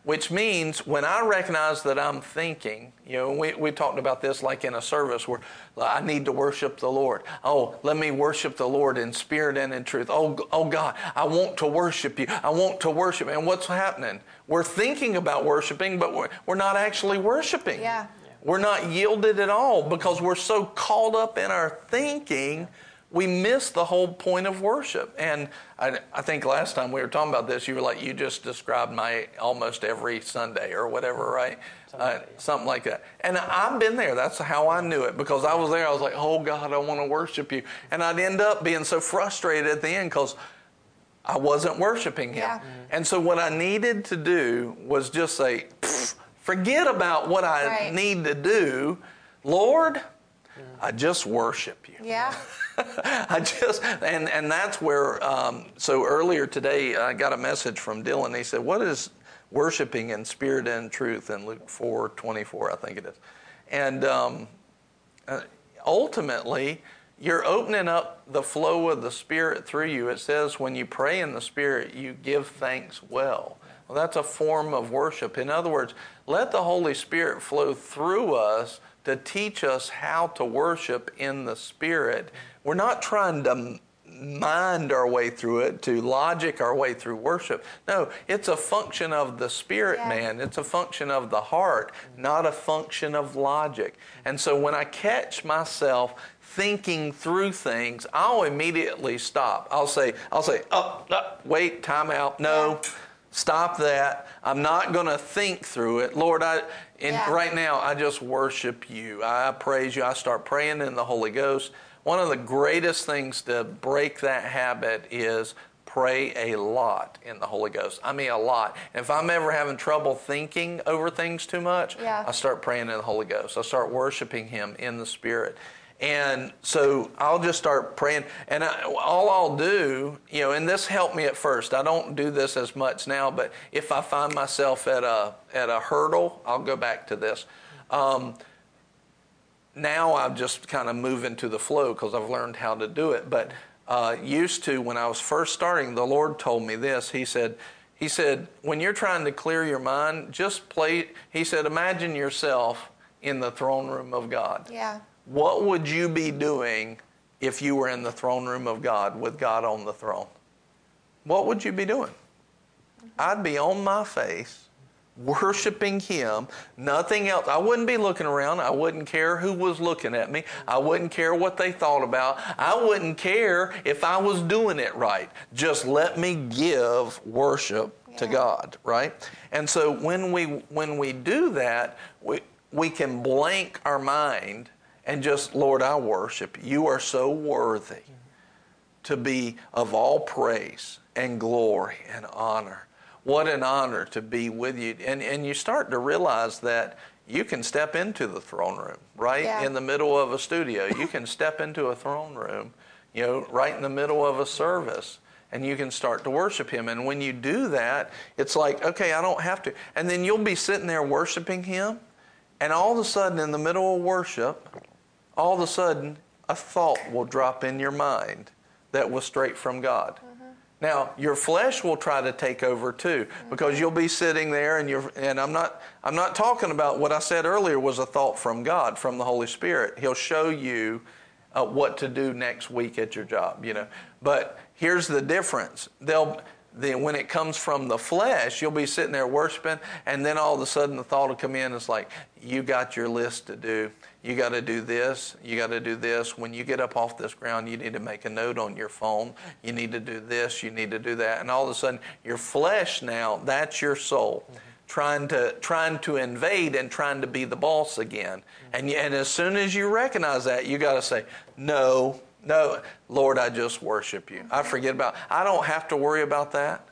Which means when I recognize that I'm thinking, you know, we, we talked about this like in a service where I need to worship the Lord. Oh, let me worship the Lord in spirit and in truth. Oh, oh God, I want to worship you. I want to worship. And what's happening? We're thinking about worshiping, but we're, we're not actually worshiping. Yeah. We're not yielded at all because we're so caught up in our thinking, we miss the whole point of worship. And I, I think last time we were talking about this, you were like, you just described my almost every Sunday or whatever, right? Uh, something like that. And I've been there. That's how I knew it because I was there. I was like, oh God, I want to worship you. And I'd end up being so frustrated at the end because I wasn't worshiping Him. Yeah. And so what I needed to do was just say, forget about what I Right. need to do. Lord, I just worship you. Yeah. I just and and that's where. Um, so earlier today, I got a message from Dylan. He said, "What is worshiping in spirit and truth?" In Luke four twenty four, I think it is. And um, uh, ultimately, you're opening up the flow of the Spirit through you. It says when you pray in the Spirit, you give thanks well. Well, that's a form of worship. In other words, let the Holy Spirit flow through us to teach us how to worship in the Spirit. We're not trying to mind our way through it, to logic our way through worship. No, it's a function of the spirit, Yeah. man. It's a function of the heart, not a function of logic. And so when I catch myself thinking through things, I'll immediately stop. I'll say, I'll say, oh, up, up, wait, time out. No. Stop that. I'm not going to think through it. Lord, I and Yeah. right now I just worship you. I praise you. I start praying in the Holy Ghost. One of the greatest things to break that habit is pray a lot in the Holy Ghost. I mean a lot. If I'm ever having trouble thinking over things too much, Yeah. I start praying in the Holy Ghost. I start worshiping him in the spirit. And so I'll just start praying. And I, all I'll do, you know, and this helped me at first. I don't do this as much now, but if I find myself at a, at a hurdle, I'll go back to this. Um, now I'm just kind of moving to the flow because I've learned how to do it. But uh, used to, when I was first starting, the Lord told me this. He said, He said, when you're trying to clear your mind, just play. He said, imagine yourself in the throne room of God. Yeah. What would you be doing if you were in the throne room of God with God on the throne? What would you be doing? I'd be on my face worshiping Him, nothing else. I wouldn't be looking around. I wouldn't care who was looking at me. I wouldn't care what they thought about. I wouldn't care if I was doing it right. Just let me give worship yeah. to God, right? And so when we when we do that, we we can blank our mind and just, Lord, I worship. You are so worthy to be of all praise and glory and honor what an honor to be with you. And, and you start to realize that you can step into the throne room, right? Yeah. In the middle of a studio. You can step into a throne room, you know, right in the middle of a service. And you can start to worship Him. And when you do that, it's like, okay, I don't have to. And then you'll be sitting there worshiping Him. And all of a sudden, in the middle of worship, all of a sudden, a thought will drop in your mind that was straight from God. Now, your flesh will try to take over too, because you'll be sitting there and you're and I'm not I'm not talking about what I said earlier was a thought from God, from the Holy Spirit. He'll show you uh, what to do next week at your job, you know. But here's the difference. They'll then when it comes from the flesh, you'll be sitting there worshiping, and then all of a sudden the thought will come in. It's like, you got your list to do. You got to do this. You got to do this. When you get up off this ground, you need to make a note on your phone. You need to do this. You need to do that. And all of a sudden, your flesh now, that's your soul. Mm-hmm. Trying to trying to invade and trying to be the boss again, mm-hmm. and and as soon as you recognize that, you got to say, "No, no, Lord, I just worship you. I forget about, I don't have to worry about that.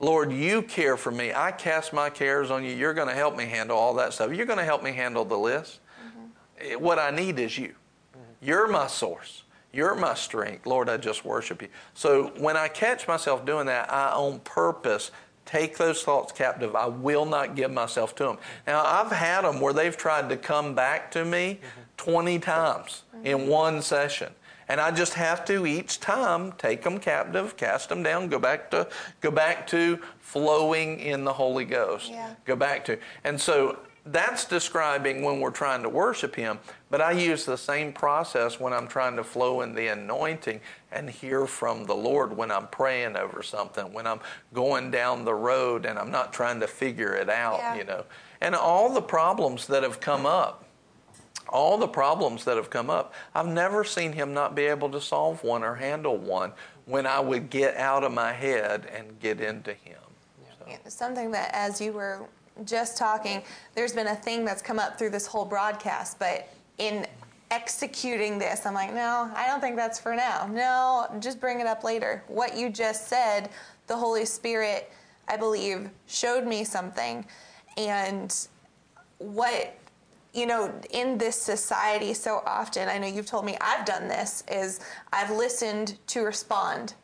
Lord, you care for me. I cast my cares on you. You're going to help me handle all that stuff. You're going to help me handle the list. What I need is you. You're my source. You're my strength. Lord, I just worship you. So when I catch myself doing that, I on purpose take those thoughts captive. I will not give myself to them. Now, I've had them where they've tried to come back to me 20 times in one session and I just have to each time take them captive, cast them down, go back to go back to flowing in the Holy Ghost. Yeah. Go back to. And so that's describing when we're trying to worship him, but I use the same process when I'm trying to flow in the anointing and hear from the Lord when I'm praying over something, when I'm going down the road and I'm not trying to figure it out, yeah. you know. And all the problems that have come up all the problems that have come up, I've never seen him not be able to solve one or handle one when I would get out of my head and get into him. So. Something that, as you were just talking, there's been a thing that's come up through this whole broadcast, but in executing this, I'm like, no, I don't think that's for now. No, just bring it up later. What you just said, the Holy Spirit, I believe, showed me something. And what you know, in this society so often, I know you've told me I've done this, is I've listened to respond.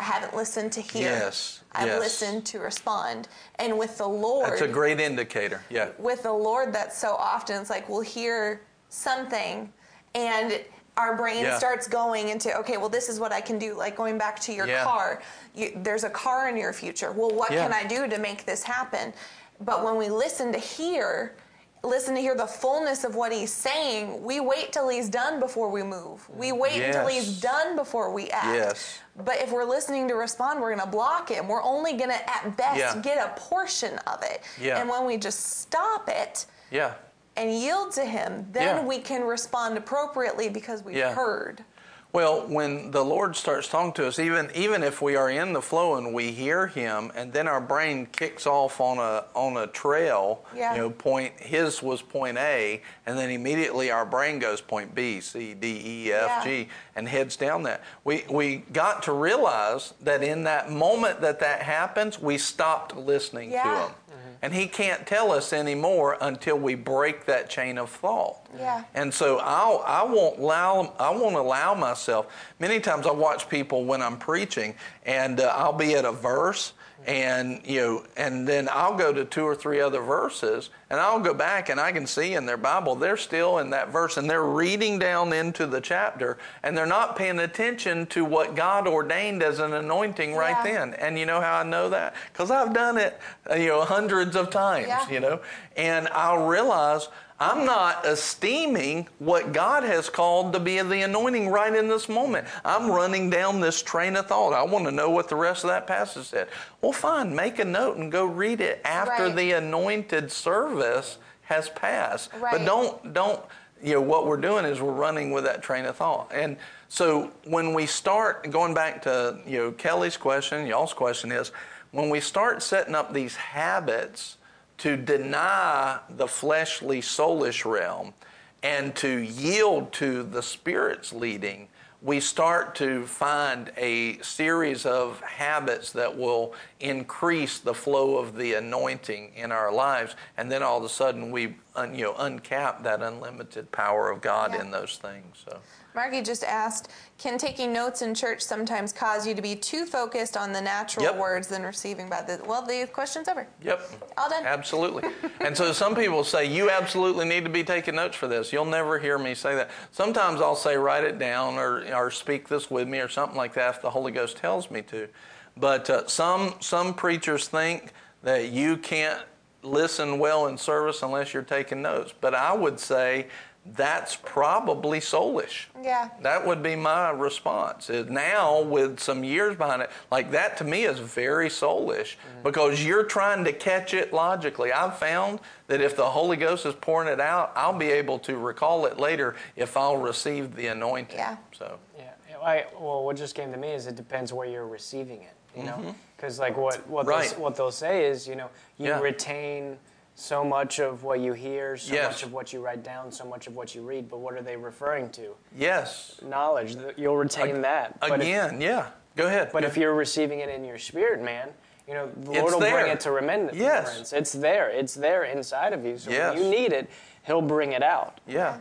I haven't listened to hear. Yes. I've yes. listened to respond. And with the Lord. That's a great indicator. Yeah. With the Lord, that's so often, it's like we'll hear something and our brain yeah. starts going into okay well this is what i can do like going back to your yeah. car you, there's a car in your future well what yeah. can i do to make this happen but when we listen to hear listen to hear the fullness of what he's saying, we wait till he's done before we move. We mm, wait yes. until he's done before we act. Yes. But if we're listening to respond, we're going to block him. We're only going to, at best, yeah. get a portion of it. Yeah. And when we just stop it yeah. and yield to him, then yeah. we can respond appropriately because we've heard. Well, when the Lord starts talking to us, even even if we are in the flow and we hear Him, and then our brain kicks off on a on a trail, yeah. you know, point His was point A, and then immediately our brain goes point B, C, D, E, F, yeah. G, and heads down that. We we got to realize that in that moment that that happens, we stopped listening yeah. to Him. And he can't tell us anymore until we break that chain of thought. Yeah. And so I'll, I won't allow I won't allow myself. Many times I watch people when I'm preaching, and uh, I'll be at a verse, and you know and then i'll go to two or three other verses and i'll go back and i can see in their bible they're still in that verse and they're reading down into the chapter and they're not paying attention to what god ordained as an anointing right Yeah. then and you know how i know that because i've done it uh, you know hundreds of times Yeah. you know and i'll realize I'm not esteeming what God has called to be the anointing right in this moment. I'm running down this train of thought. I want to know what the rest of that passage said. Well, fine, make a note and go read it after Right. the anointed service has passed. But don't don't you know what we're doing is we're running with that train of thought. And so when we start going back to you know Kelly's question, y'all's question is when we start setting up these habits to deny the fleshly soulish realm and to yield to the spirit's leading we start to find a series of habits that will increase the flow of the anointing in our lives and then all of a sudden we un, you know uncap that unlimited power of God Yeah. in those things so Margie just asked, can taking notes in church sometimes cause you to be too focused on the natural Yep. words than receiving by the well the question's over. Yep. All done. Absolutely. and so some people say, you absolutely need to be taking notes for this. You'll never hear me say that. Sometimes I'll say, write it down or, or speak this with me or something like that if the Holy Ghost tells me to. But uh, some, some preachers think that you can't listen well in service unless you're taking notes. But I would say that's probably soulish. Yeah. That would be my response. Now with some years behind it, like that to me is very soulish because you're trying to catch it logically. I've found that if the Holy Ghost is pouring it out, I'll be able to recall it later if I'll receive the anointing. Yeah. So Yeah. I, well, what just came to me is it depends where you're receiving it. You know, because like what what Mm-hmm. Right. they'll, what they'll say is, you know, you Yeah. retain so much of what you hear, so Yes. much of what you write down, so much of what you read. But what are they referring to? yes, Knowledge. You'll retain that. But if- again, yeah. Go ahead. But if you're receiving it in your spirit, man, you know, the It's Lord will there. bring it to remembrance. Yes. It's there. It's there inside of you. So Yes. when you need it, He'll bring it out. Yeah.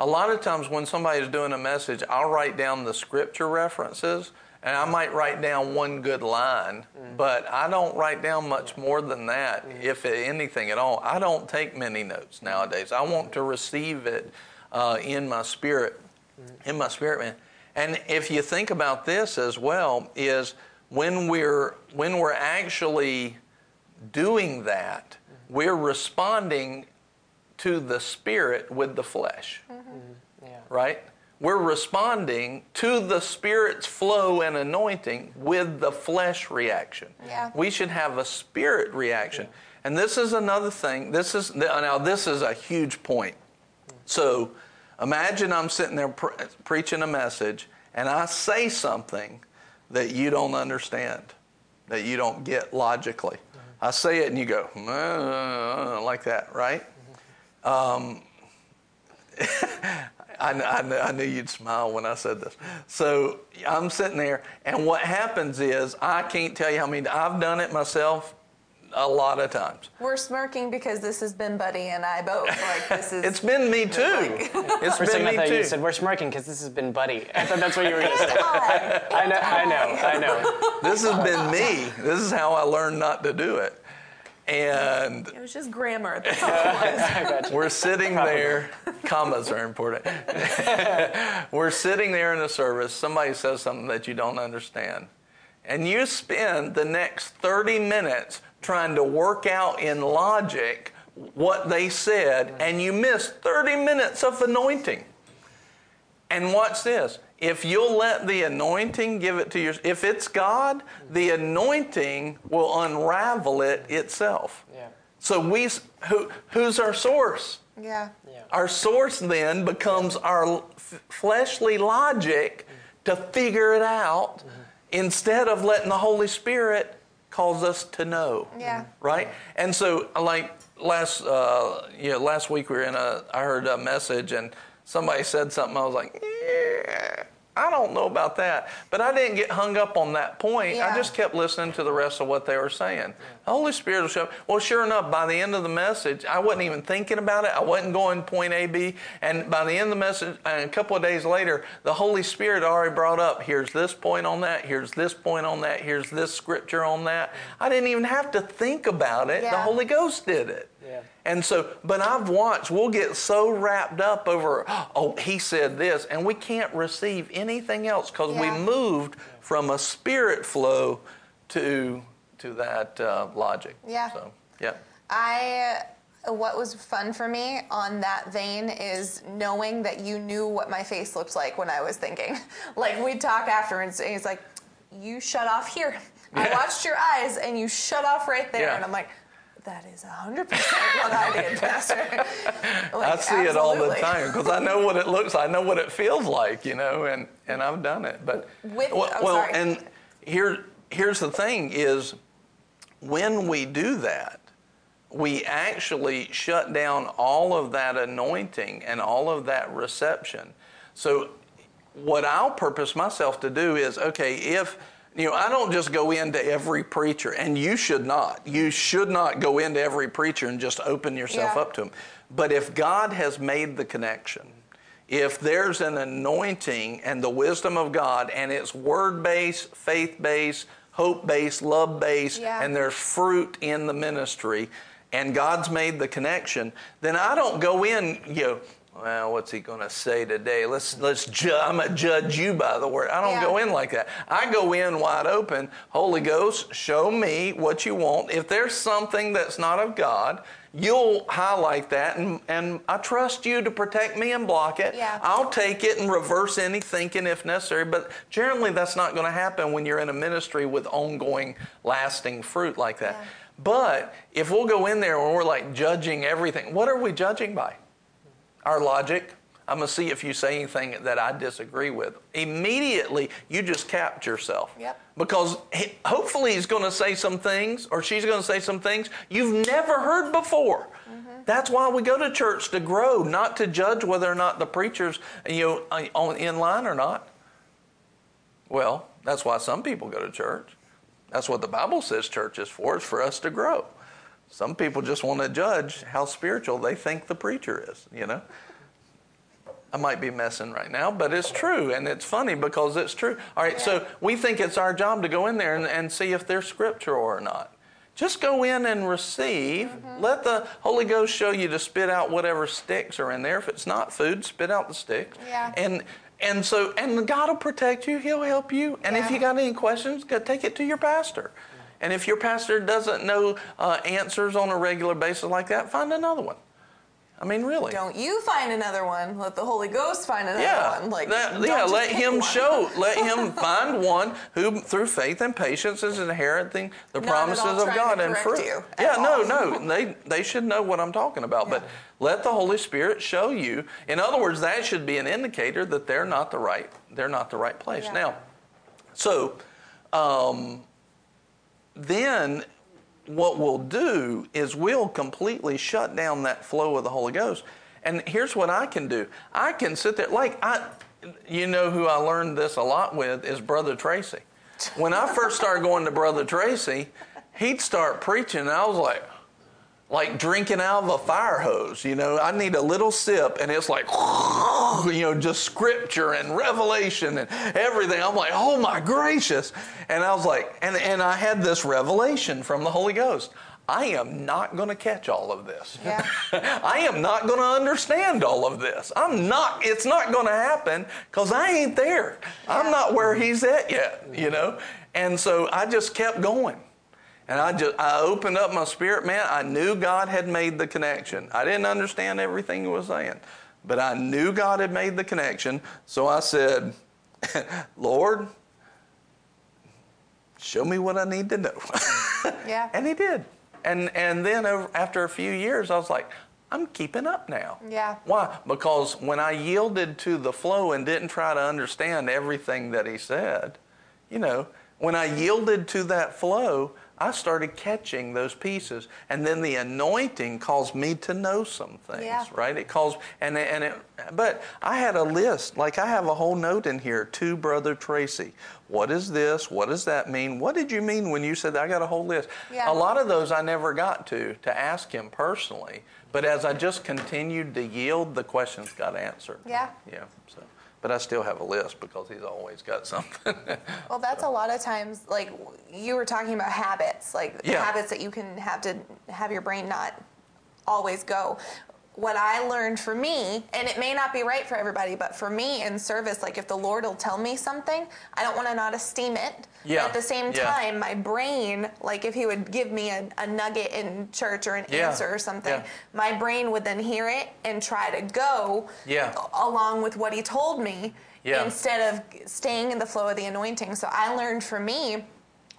A lot of times when somebody's doing a message, I'll write down the scripture references and I might write down one good line, mm-hmm. but I don't write down much more than that, mm-hmm. if anything at all. I don't take many notes nowadays. I want to receive it uh, in my spirit, mm-hmm. in my spirit, man. And if you think about this as well, is when we're when we're actually doing that, we're responding to the spirit with the flesh, Yeah. right? We're responding to the spirit's flow and anointing with the flesh reaction. Yeah. We should have a spirit reaction. And this is another thing. This is now this is a huge point. So, imagine I'm sitting there pre- preaching a message and I say something that you don't understand, that you don't get logically. I say it and you go, "Uh," like that, right? Um, I, I, I knew you'd smile when I said this. So I'm sitting there, and what happens is I can't tell you how many. I've done it myself a lot of times. We're smirking because this has been Buddy and I both. Like this is It's been me too. It's For a been second, I me thought too. you said we're smirking because this has been Buddy. I thought that's what you were going to say. odd. I know, I know, I know. This has been me. This is how I learned not to do it. And It was just grammar. That's all it was. we're sitting there. Commas are important. we're sitting there in the service. Somebody says something that you don't understand. And you spend the next 30 minutes trying to work out in logic what they said, and you miss 30 minutes of anointing. And watch this. If you'll let the anointing give it to your, if it's God, the anointing will unravel it itself. Yeah. So we, who, who's our source? Yeah. Yeah. Our source then becomes our f- fleshly logic mm-hmm. to figure it out mm-hmm. instead of letting the Holy Spirit cause us to know. Yeah. Mm-hmm. Right? And so, like last, uh, you know, last week we were in a, I heard a message and somebody said something. I was like, yeah, I don't know about that. But I didn't get hung up on that point. Yeah. I just kept listening to the rest of what they were saying. The Holy Spirit will show up. Well, sure enough, by the end of the message, I wasn't even thinking about it. I wasn't going point A, B. And by the end of the message, and a couple of days later, the Holy Spirit already brought up here's this point on that, here's this point on that, here's this scripture on that. I didn't even have to think about it. The Holy Ghost did it. Yeah. And so, but I've watched, we'll get so wrapped up over, oh, he said this, and we can't receive anything else because Yeah. we moved from a spirit flow to to that uh, logic. Yeah. So, yeah. I what was fun for me on that vein is knowing that you knew what my face looked like when I was thinking. Like we'd talk afterwards and he's like, You shut off here. I watched your eyes and you shut off right there Yeah. and I'm like, that is 100% what I did, Pastor. Like, I see it all the time because I know what it looks like. I know what it feels like, you know, and, and I've done it. But With- well, oh, well, and here here's the thing is when we do that, we actually shut down all of that anointing and all of that reception. So what I'll purpose myself to do is okay, if you know, I don't just go into every preacher, and you should not. You should not go into every preacher and just open yourself Yeah. up to them. But if God has made the connection, if there's an anointing and the wisdom of God, and it's word based, faith based, hope based, love based, Yeah. and there's fruit in the ministry, and God's made the connection, then I don't go in, you know, well, what's he going to say today? Let's let's. Ju- I'm gonna judge you by the word. I don't Yeah. go in like that. I go in wide open. Holy Ghost, show me what you want. If there's something that's not of God, you'll highlight that, and and I trust you to protect me and block it. Yeah. I'll take it and reverse any thinking if necessary. But generally, that's not going to happen when you're in a ministry with ongoing, lasting fruit like that. Yeah. But if we'll go in there and we're like judging everything, what are we judging by? Our logic. I'm going to see if you say anything that I disagree with. Immediately, you just capped yourself. Yep. Because he, hopefully he's going to say some things or she's going to say some things you've never heard before. That's why we go to church to grow, not to judge whether or not the preacher's you know uh, on in line or not. Well, that's why some people go to church. That's what the Bible says church is for, is for us to grow. Some people just want to judge how spiritual they think the preacher is, you know. I might be messing right now, but it's true, and it's funny because it's true. All right, so we think it's our job to go in there and, and see if they're scriptural or not. Just go in and receive. Mm-hmm. Let the Holy Ghost show you to spit out whatever sticks are in there. If it's not food, spit out the sticks. Yeah. And and so and God will protect you. He'll help you. And if you got any questions, go take it to your pastor. And if your pastor doesn't know uh, answers on a regular basis like that, find another one. I mean, really. Don't you find another one. Let the Holy Ghost find another Yeah, one. Like, that- yeah. Let him one. show. Let him find one who, through faith and patience, is inheriting the Not promises of God and fruit. you yeah, at no, all. no. They they should know what I'm talking about. But let the Holy Spirit show you. In other words, that should be an indicator that they're not the right. They're not the right place. Yeah. Now, so um, then what we'll do is we'll completely shut down that flow of the Holy Ghost. And here's what I can do. I can sit there like I you know who I learned this a lot with is Brother Tracy. When I first started going to Brother Tracy, he'd start preaching and I was like like drinking out of a fire hose. You know, I need a little sip, and it's like, you know, just scripture and revelation and everything. I'm like, oh my gracious. And I was like, and, and I had this revelation from the Holy Ghost. I am not going to catch all of this. Yeah. I am not going to understand all of this. I'm not, it's not going to happen because I ain't there. I'm not where he's at yet, you know? And so I just kept going. And I just I opened up my spirit, man. I knew God had made the connection. I didn't understand everything he was saying, but I knew God had made the connection. So I said, Lord, show me what I need to know. Yeah. and he did. And and then over, after a few years, I was like, I'm keeping up now. Yeah. Why? Because when I yielded to the flow and didn't try to understand everything that he said, you know, when I yielded to that flow, I started catching those pieces, and then the anointing caused me to know some things, Yeah. right? It caused, and it- and it But I had a list, like I have a whole note in here to Brother Tracy. What is this? What does that mean? What did you mean when you said that? I got a whole list. Yeah. A lot of those I never got to to ask him personally. But as I just continued to yield, the questions got answered. Yeah. Yeah. So, but I still have a list because he's always got something. Well, that's a lot of times, like you were talking about habits, like Yeah. habits that you can have to have your brain not always go. What I learned for me, and it may not be right for everybody, but for me in service, like if the Lord will tell me something, I don't want to not esteem it. Yeah. But at the same Yeah. time, my brain, like if He would give me a, a nugget in church or an Yeah. answer or something, Yeah. my brain would then hear it and try to go Yeah. along with what He told me Yeah. instead of staying in the flow of the anointing. So I learned for me,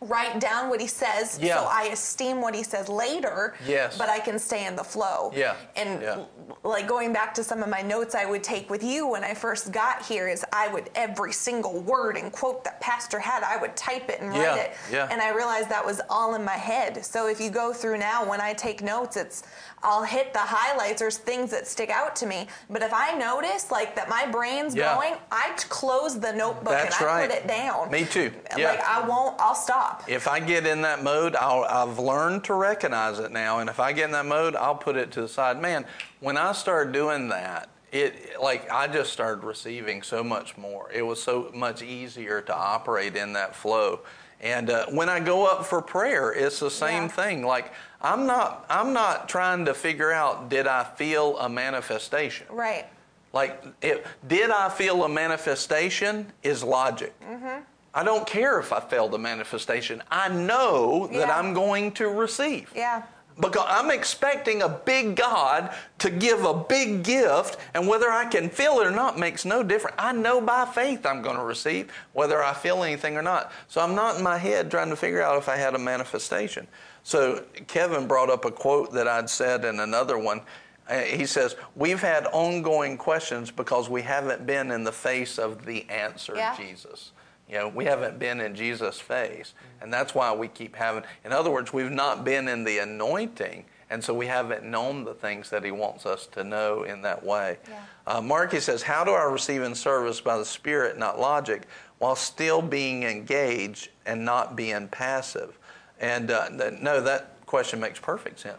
write down what he says Yeah. so I esteem what he says later, Yes. but I can stay in the flow. Yeah. And Yeah. like going back to some of my notes I would take with you when I first got here is I would every single word and quote that pastor had, I would type it and Yeah. write it. Yeah. And I realized that was all in my head. So if you go through now when I take notes, it's I'll hit the highlights or things that stick out to me. But if I notice like that my brain's Yeah. going, I close the notebook That's and I right. put it down. Me too. Yeah. Like I won't. I'll stop. If I get in that mode, I'll, I've learned to recognize it now. And if I get in that mode, I'll put it to the side. Man, when I started doing that, it like I just started receiving so much more. It was so much easier to operate in that flow. And uh, when I go up for prayer, it's the same Yeah. thing. Like I'm not I'm not trying to figure out did I feel a manifestation. Right. Like, it, did I feel a manifestation is logic. Mhm. I don't care if I failed a manifestation. I know that I'm going to receive. Yeah. Because I'm expecting a big God to give a big gift, and whether I can feel it or not makes no difference. I know by faith I'm going to receive, whether I feel anything or not. So I'm not in my head trying to figure out if I had a manifestation. So Kevin brought up a quote that I'd said in another one. Uh, He says, We've had ongoing questions because we haven't been in the face of the answer, Yeah. Jesus. You know, we haven't been in Jesus' face. And that's why we keep having, in other words, we've not been in the anointing. And so we haven't known the things that he wants us to know in that way. Yeah. Uh, Marky says, How do I receive in service by the Spirit, not logic, while still being engaged and not being passive? And uh, th- no, that question makes perfect sense.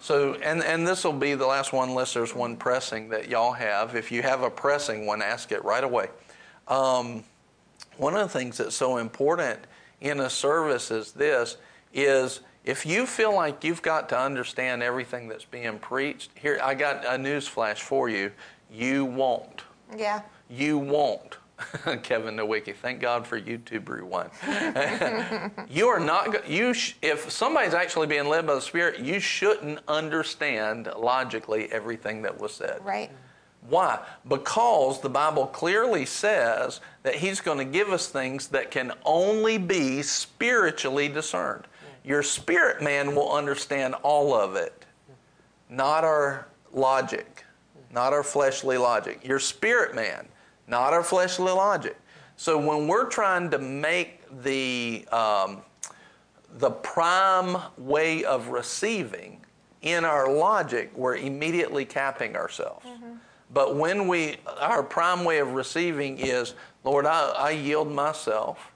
So, and, and this will be the last one, unless there's one pressing that y'all have. If you have a pressing one, ask it right away. Um, one of the things that's so important in a service is this is if you feel like you've got to understand everything that's being preached here i got a news flash for you you won't Yeah. you won't kevin nowicki thank god for youtube rewind you are not you sh- if somebody's actually being led by the spirit you shouldn't understand logically everything that was said Right. why? Because the Bible clearly says that He's going to give us things that can only be spiritually discerned. Your spirit man will understand all of it, not our logic, not our fleshly logic. Your spirit man, not our fleshly logic. So when we're trying to make the um, the prime way of receiving in our logic, we're immediately capping ourselves. But when we, our prime way of receiving is, Lord, I, I yield myself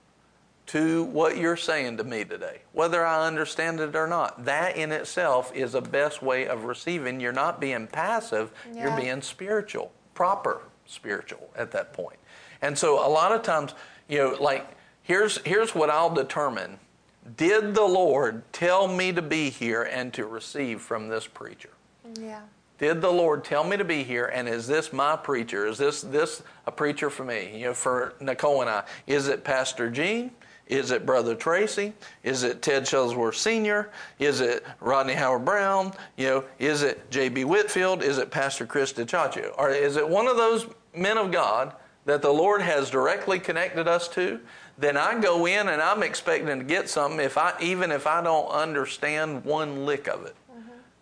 to what you're saying to me today, whether I understand it or not. That in itself is the best way of receiving. You're not being passive, you're being spiritual, proper spiritual at that point. And so a lot of times, you know, like, here's, here's what I'll determine. Did the Lord tell me to be here and to receive from this preacher? Yeah. Did the Lord tell me to be here? And is this my preacher? Is this this a preacher for me? You know, for Nicole and I. Is it Pastor Gene? Is it Brother Tracy? Is it Ted Shuttlesworth Sr.? Is it Rodney Howard-Browne? You know, is it J.B. Whitfield? Is it Pastor Chris DiCiaccio? Or is it one of those men of God that the Lord has directly connected us to? Then I go in and I'm expecting to get something if I even if I don't understand one lick of it.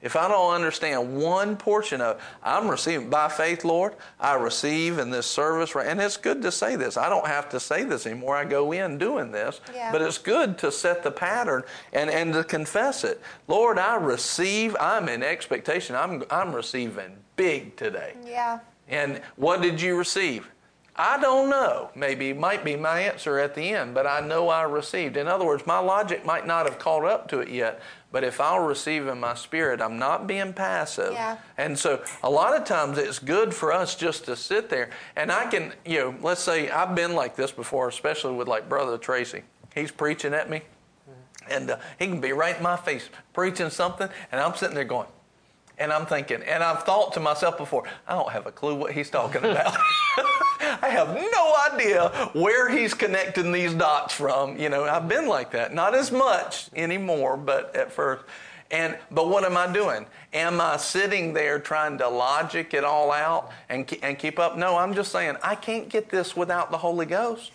If I don't understand one portion of it, I'm receiving by faith, Lord. I receive in this service. And it's good to say this. I don't have to say this anymore. I go in doing this, Yeah. but it's good to set the pattern and, and to confess it. Lord, I receive. I'm in expectation. I'm I'm receiving big today. Yeah. And what did you receive? I don't know. Maybe might be my answer at the end, but I know I received. In other words, my logic might not have caught up to it yet, but if I'll receive in my spirit, I'm not being passive. Yeah. And so a lot of times it's good for us just to sit there. And I can, you know, let's say I've been like this before, especially with like Brother Tracy. He's preaching at me, and uh, he can be right in my face preaching something, and I'm sitting there going, and I'm thinking, and I've thought to myself before, I don't have a clue what he's talking about. I have no idea where he's connecting these dots from. You know, I've been like that. Not as much anymore, but at first. And but what am I doing? Am I sitting there trying to logic it all out and and keep up? No, I'm just saying I can't get this without the Holy Ghost.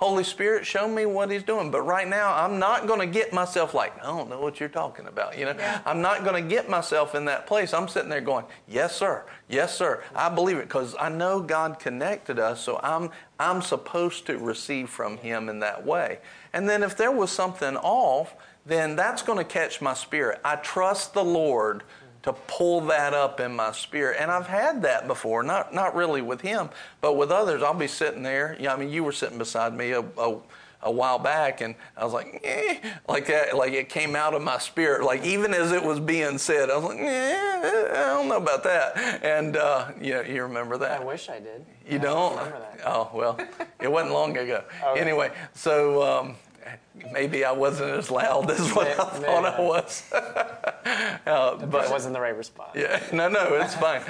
Holy Spirit, show me what He's doing. But right now, I'm not going to get myself like, I don't know what you're talking about. You know, Yeah. I'm not going to get myself in that place. I'm sitting there going, Yes, sir. Yes, sir. I believe it because I know God connected us. So I'm I'm supposed to receive from Him in that way. And then if there was something off, then that's going to catch my spirit. I trust the Lord to pull that up in my spirit. And I've had that before, not not really with him, but with others. I'll be sitting there. Yeah, I mean, you were sitting beside me a, a, a while back, and I was like, eh, like that, like it came out of my spirit. Like even as it was being said, I was like, eh, I don't know about that. And uh, you you remember that? I wish I did. You I don't? remember that. Oh well, it wasn't long ago. Okay. Anyway, so um, maybe I wasn't as loud as what I thought maybe I was. uh, But but it wasn't the right response. yeah, no, no, it's fine.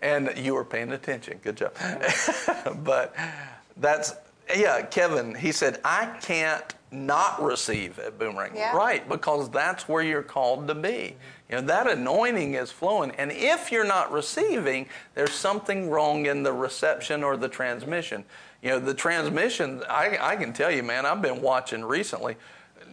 And you were paying attention. Good job. but that's, yeah, Kevin, he said, I can't not receive at Boomerang. Yeah. Right, because that's where you're called to be. You know, that anointing is flowing. And if you're not receiving, there's something wrong in the reception or the transmission. You know, the transmission, I, I can tell you, man, I've been watching recently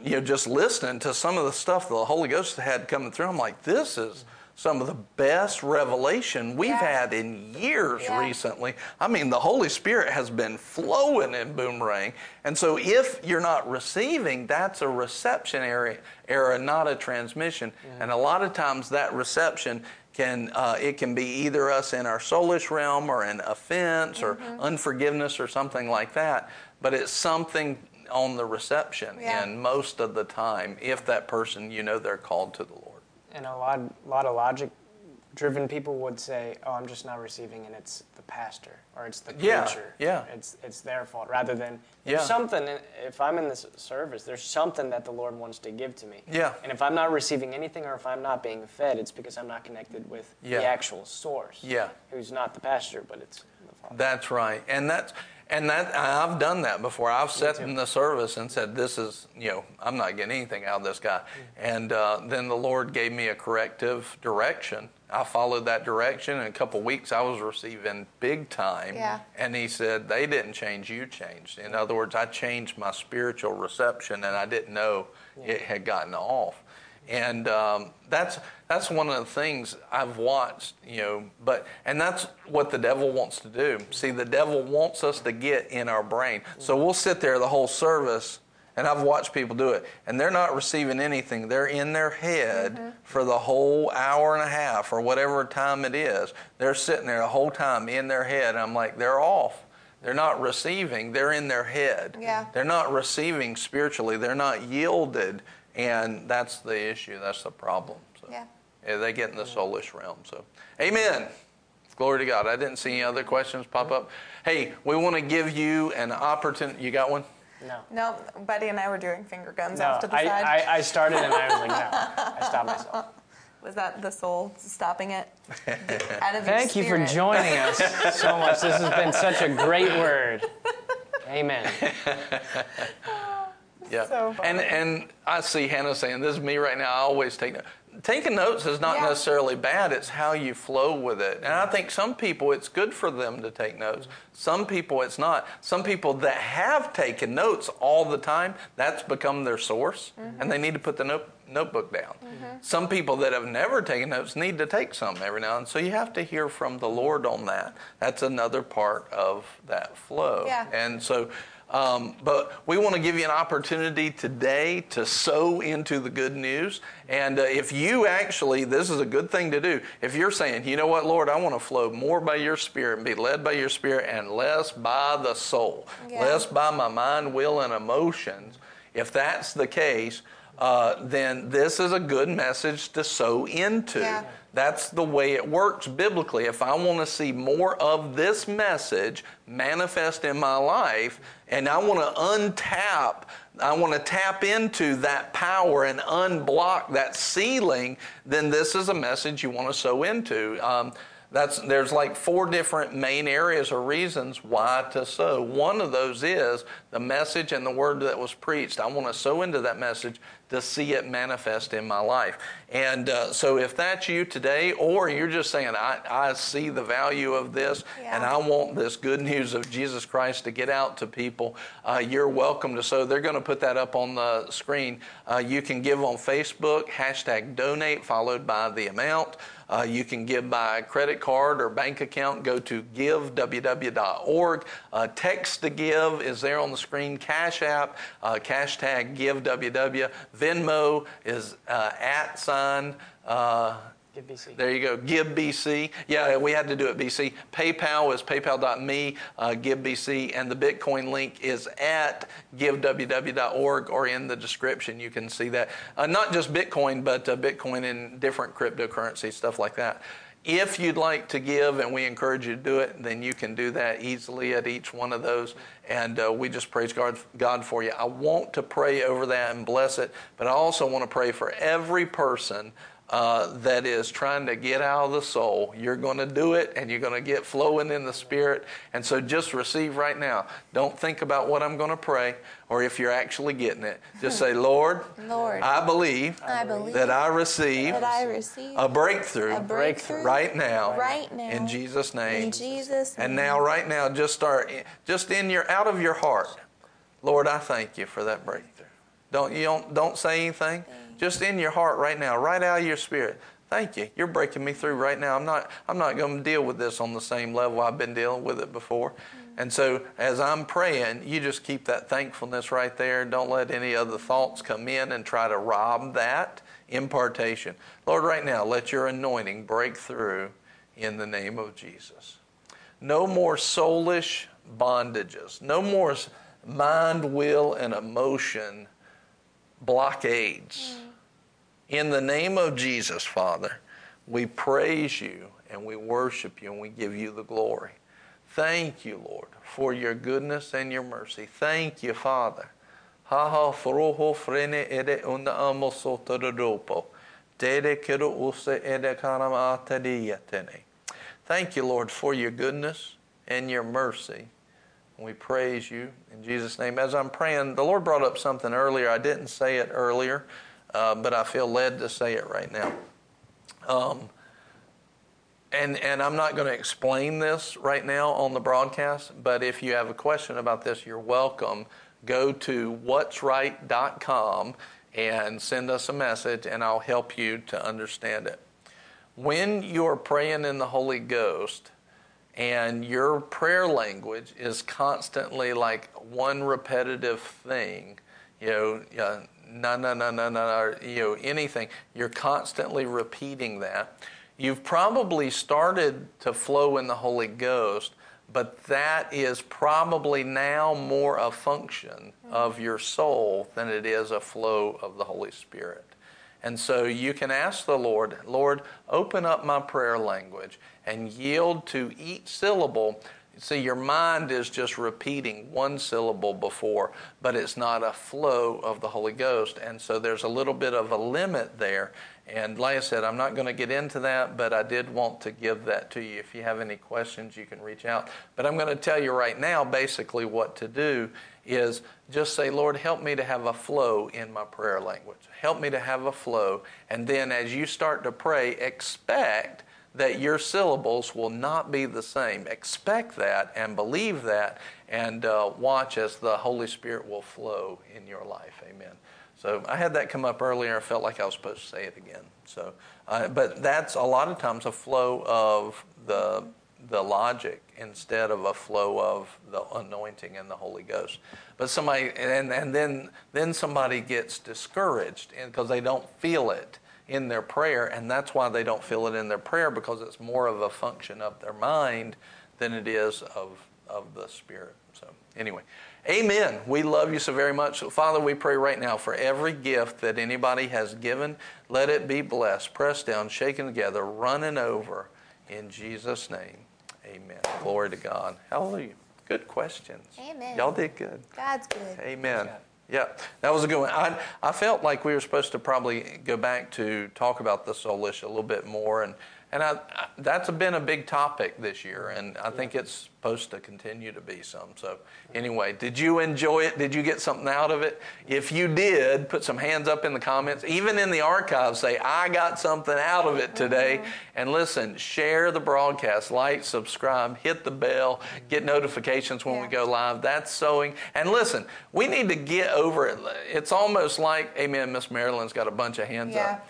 you know, just listening to some of the stuff the Holy Ghost had coming through, I'm like, this is some of the best revelation we've Yeah. had in years Yeah. recently. I mean, the Holy Spirit has been flowing in Boomerang. And so if you're not receiving, that's a reception area, error, not a transmission. Mm-hmm. And a lot of times that reception can uh, it can be either us in our soulish realm or an offense or Mm-hmm. unforgiveness or something like that. But it's something on the reception Yeah. and most of the time if that person you know they're called to the lord And a lot, lot of logic driven people would say, "Oh, I'm just not receiving, and it's the pastor or it's the Yeah, preacher. yeah. It's it's their fault." Rather than there's Yeah. something. If I'm in this service, there's something that the Lord wants to give to me. Yeah. And if I'm not receiving anything, or if I'm not being fed, it's because I'm not connected with Yeah. the actual source. Yeah. Who's not the pastor, but it's the Father. that's right and that's and that i've done that before. I've sat in the service and said this is you know i'm not getting anything out of this guy. And uh, then the lord gave me a corrective direction. I followed that direction. In a couple weeks i was receiving big time. Yeah. and he said they didn't change you changed. In other words i changed my spiritual reception and i didn't know it had gotten off and um, that's that's one of the things I've watched, you know. But and that's what the devil wants to do. See, the devil wants us to get in our brain. So we'll sit there the whole service, and I've watched people do it, and they're not receiving anything. They're in their head for the whole hour and a half or whatever time it is. They're sitting there the whole time in their head. I'm like, they're off. They're not receiving. They're in their head. Yeah. They're not receiving spiritually. They're not yielded, and that's the issue. That's the problem. So, Yeah. yeah, they get in the soulish realm. So, Amen. Glory to God. I didn't see any other questions pop up. Hey, we want to give you an opportunity. You got one? No. No, Buddy and I were doing finger guns No, off to the I, side. I, I started and I was like, no. I stopped myself. Was that the soul stopping it? Out of Thank you for joining us so much. This has been such a great word. Amen. Yeah. So and and I see Hannah saying, "This is me right now. I always take notes." Taking notes is not Yeah. necessarily bad. It's how you flow with it. And I think some people, it's good for them to take notes. Some people, it's not. Some people that have taken notes all the time, that's become their source, mm-hmm. and they need to put the note, notebook down. Mm-hmm. Some people that have never taken notes need to take some every now and then. So you have to hear from the Lord on that. That's another part of that flow. Yeah. And so Um, but we want to give you an opportunity today to sow into the good news. And uh, if you actually, this is a good thing to do. If you're saying, you know what, Lord, I want to flow more by your Spirit and be led by your Spirit and less by the soul, yeah. less by my mind, will, and emotions. If that's the case, uh, then this is a good message to sow into. Yeah. That's the way it works biblically. If I want to see more of this message manifest in my life, and I want to untap, I want to tap into that power and unblock that ceiling, then this is a message you want to sow into. Um, that's, there's like four different main areas or reasons why to sow. One of those is the message and the word that was preached. I want to sow into that message to see it manifest in my life. And uh, so, if that's you today, or you're just saying, I, I see the value of this yeah. and I want this good news of Jesus Christ to get out to people, uh, you're welcome to So, They're going to put that up on the screen. Uh, you can give on Facebook, hashtag donate, followed by the amount. Uh, you can give by credit card or bank account. Go to giveww.org. Uh, text to give is there on the screen. Cash App, uh, hashtag giveww. Venmo is uh, at sign. Uh, Give BC. There you go. Give BC. Yeah, we had to do it BC. PayPal is paypal.me, uh, Give BC, and the Bitcoin link is at giveww.org or in the description. You can see that. Uh, not just Bitcoin, but uh, Bitcoin and different cryptocurrencies, stuff like that. If you'd like to give, and we encourage you to do it, then you can do that easily at each one of those. And uh, we just praise God, God for you. I want to pray over that and bless it, but I also want to pray for every person uh, that is trying to get out of the soul. You're going to do it and you're going to get flowing in the Spirit. And so just receive right now. Don't think about what I'm going to pray or if you're actually getting it. Just say, Lord, Lord I, believe I believe that I receive, that I receive a, breakthrough a breakthrough right now, right now in Jesus' name. In Jesus' name. And now, right now, just start, just in your, out of your heart. Lord, I thank you for that breakthrough. Don't you don't, don't say anything just in your heart right now, right out of your spirit. Thank you. You're breaking me through right now. I'm not I'm not going to deal with this on the same level I've been dealing with it before. Mm-hmm. And so as I'm praying, you just keep that thankfulness right there. Don't let any other thoughts come in and try to rob that impartation. Lord, right now, let your anointing break through in the name of Jesus. No more soulish bondages. No more mind, will, and emotion blockades. In the name of Jesus, Father, we praise you and we worship you and we give you the glory. Thank you, Lord, for your goodness and your mercy. Thank you, Father. Froho frene ede amo ede. Thank you, Lord, for your goodness and your mercy. We praise you in Jesus' name. As I'm praying, the Lord brought up something earlier. I didn't say it earlier uh, but I feel led to say it right now. Um, and, and I'm not going to explain this right now on the broadcast, but if you have a question about this, you're welcome. Go to what'sright.com and send us a message, and I'll help you to understand it. When you're praying in the Holy Ghost, and your prayer language is constantly like one repetitive thing, you know, no, no, no, no, no, or, you know, anything. You're constantly repeating that. You've probably started to flow in the Holy Ghost, but that is probably now more a function of your soul than it is a flow of the Holy Spirit. And so you can ask the Lord, Lord, open up my prayer language and yield to each syllable See, your mind is just repeating one syllable before, but it's not a flow of the Holy Ghost. And so there's a little bit of a limit there. And like I said, I'm not going to get into that, but I did want to give that to you. If you have any questions, you can reach out. But I'm going to tell you right now basically what to do is just say, Lord, help me to have a flow in my prayer language. Help me to have a flow. And then as you start to pray, expect that your syllables will not be the same. Expect that and believe that and uh, watch as the Holy Spirit will flow in your life. Amen. So I had that come up earlier. I felt like I was supposed to say it again. So, uh, but that's a lot of times a flow of the the logic instead of a flow of the anointing and the Holy Ghost. But somebody, and, and then, then somebody gets discouraged because they don't feel it in their prayer, and that's why they don't feel it in their prayer because it's more of a function of their mind than it is of, of the Spirit. So, anyway, amen. We love you so very much. So, Father, we pray right now for every gift that anybody has given, let it be blessed, pressed down, shaken together, running over in Jesus' name. Amen. Glory to God. Hallelujah. Good questions. Amen. Y'all did good. God's good. Amen. Yeah, that was a good one. I, I felt like we were supposed to probably go back to talk about the soulish a little bit more, and and I, I, that's been a big topic this year, and I think it's supposed to continue to be some. So, anyway, did you enjoy it? Did you get something out of it? If you did, put some hands up in the comments. Even in the archives, say, I got something out of it today. Mm-hmm. And listen, share the broadcast, like, subscribe, hit the bell, get notifications when yeah. we go live. That's sowing. And listen, we need to get over it. It's almost like, amen, Miss Marilyn's got a bunch of hands yeah. up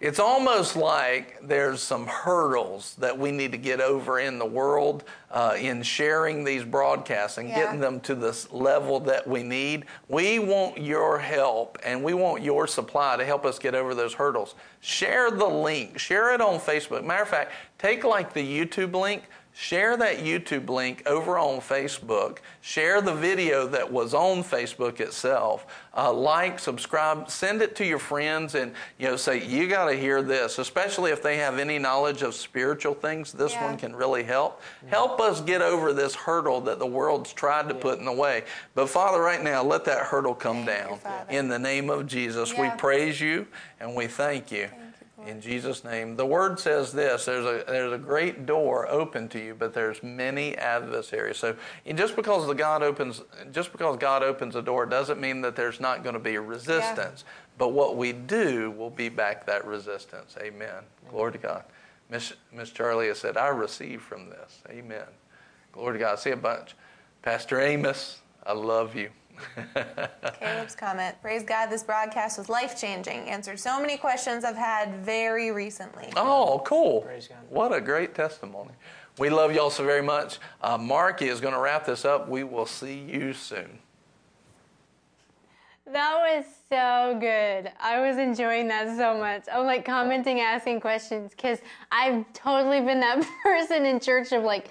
it's almost like there's some hurdles that we need to get over in the world uh, in sharing these broadcasts and yeah. getting them to this level that we need. We want your help and we want your supply to help us get over those hurdles. Share the link, share it on Facebook. Matter of fact, take like the YouTube link, share that YouTube link over on Facebook, share the video that was on Facebook itself, uh, like, subscribe, send it to your friends, and you know, say you got to hear this. Especially if they have any knowledge of spiritual things, this yeah. one can really help. Yeah. Help us get over this hurdle that the world's tried to yeah. put in the way. But Father, right now, let that hurdle come thank down you, in the name of Jesus. We praise you and we thank you. In Jesus' name. The word says this there's a, there's a great door open to you, but there's many adversaries. So just because the God opens just because God opens a door doesn't mean that there's not going to be a resistance. Yeah. But what we do will be back that resistance. Amen. Glory to God. Miss Miss Charlie has said, I receive from this. Amen. Glory to God. I see a bunch. Pastor Amos, I love you. Caleb's comment Praise God, this broadcast was life changing. Answered so many questions I've had very recently. Oh, cool. Praise God. What a great testimony. We love y'all so very much. Uh, Mark is going to wrap this up. We will see you soon. That was so good. I was enjoying that so much. I'm like commenting, asking questions because I've totally been that person in church of like,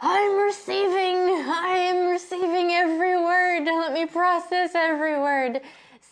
I'm receiving, I am receiving every word. Let me process every word.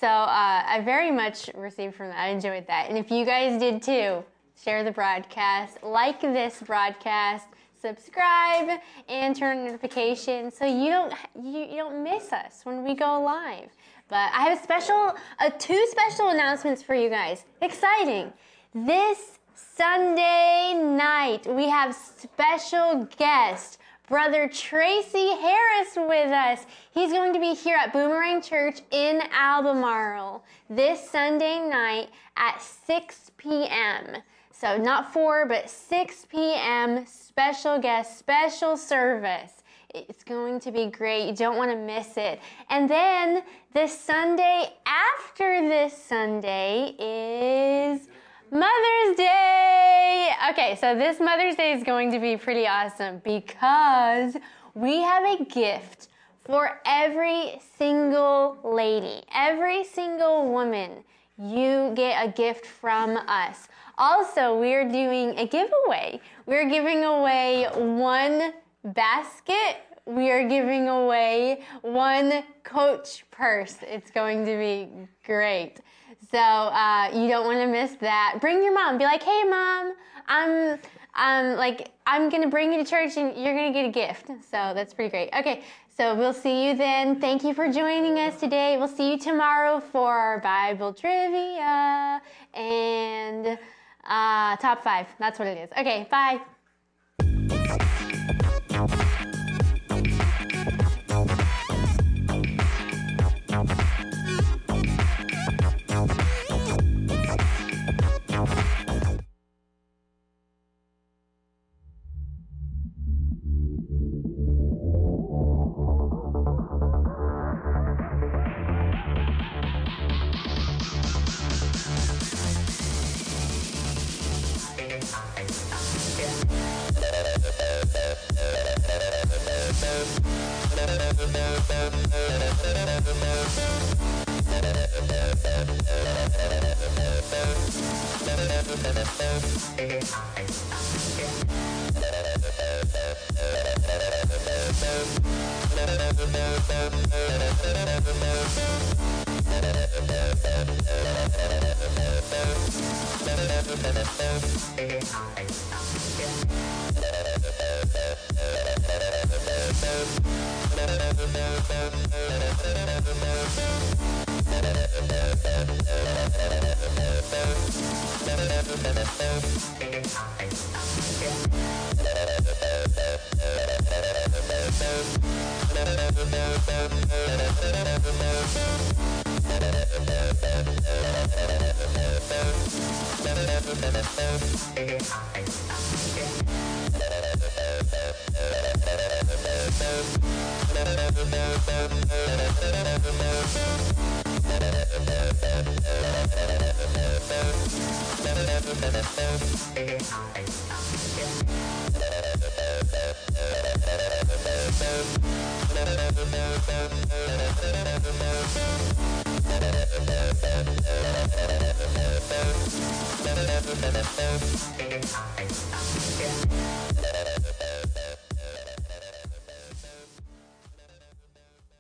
So uh, I very much received from that. I enjoyed that. And if you guys did too, share the broadcast, like this broadcast, subscribe, and turn on notifications so you don't you, you don't miss us when we go live. But I have a special, uh, two special announcements for you guys. Exciting! This Sunday night we have special guest Brother Tracy Harris with us. He's going to be here at Boomerang Church in Albemarle this Sunday night at 6 p.m. So, not 4, but 6 p.m. Special guest, special service. It's going to be great. You don't want to miss it. And then the Sunday after this Sunday is Mother's Day! Okay, so this Mother's Day is going to be pretty awesome because we have a gift for every single lady, every single woman. You get a gift from us. Also, we're doing a giveaway. We're giving away one basket we are giving away one coach purse. It's going to be great. So uh, you don't want to miss that. Bring your mom. Be like, hey, mom, I'm, I'm like, I'm gonna bring you to church, and you're gonna get a gift. So that's pretty great. Okay, so we'll see you then. Thank you for joining us today. We'll see you tomorrow for our Bible trivia and uh, top five. That's what it is. Okay, bye.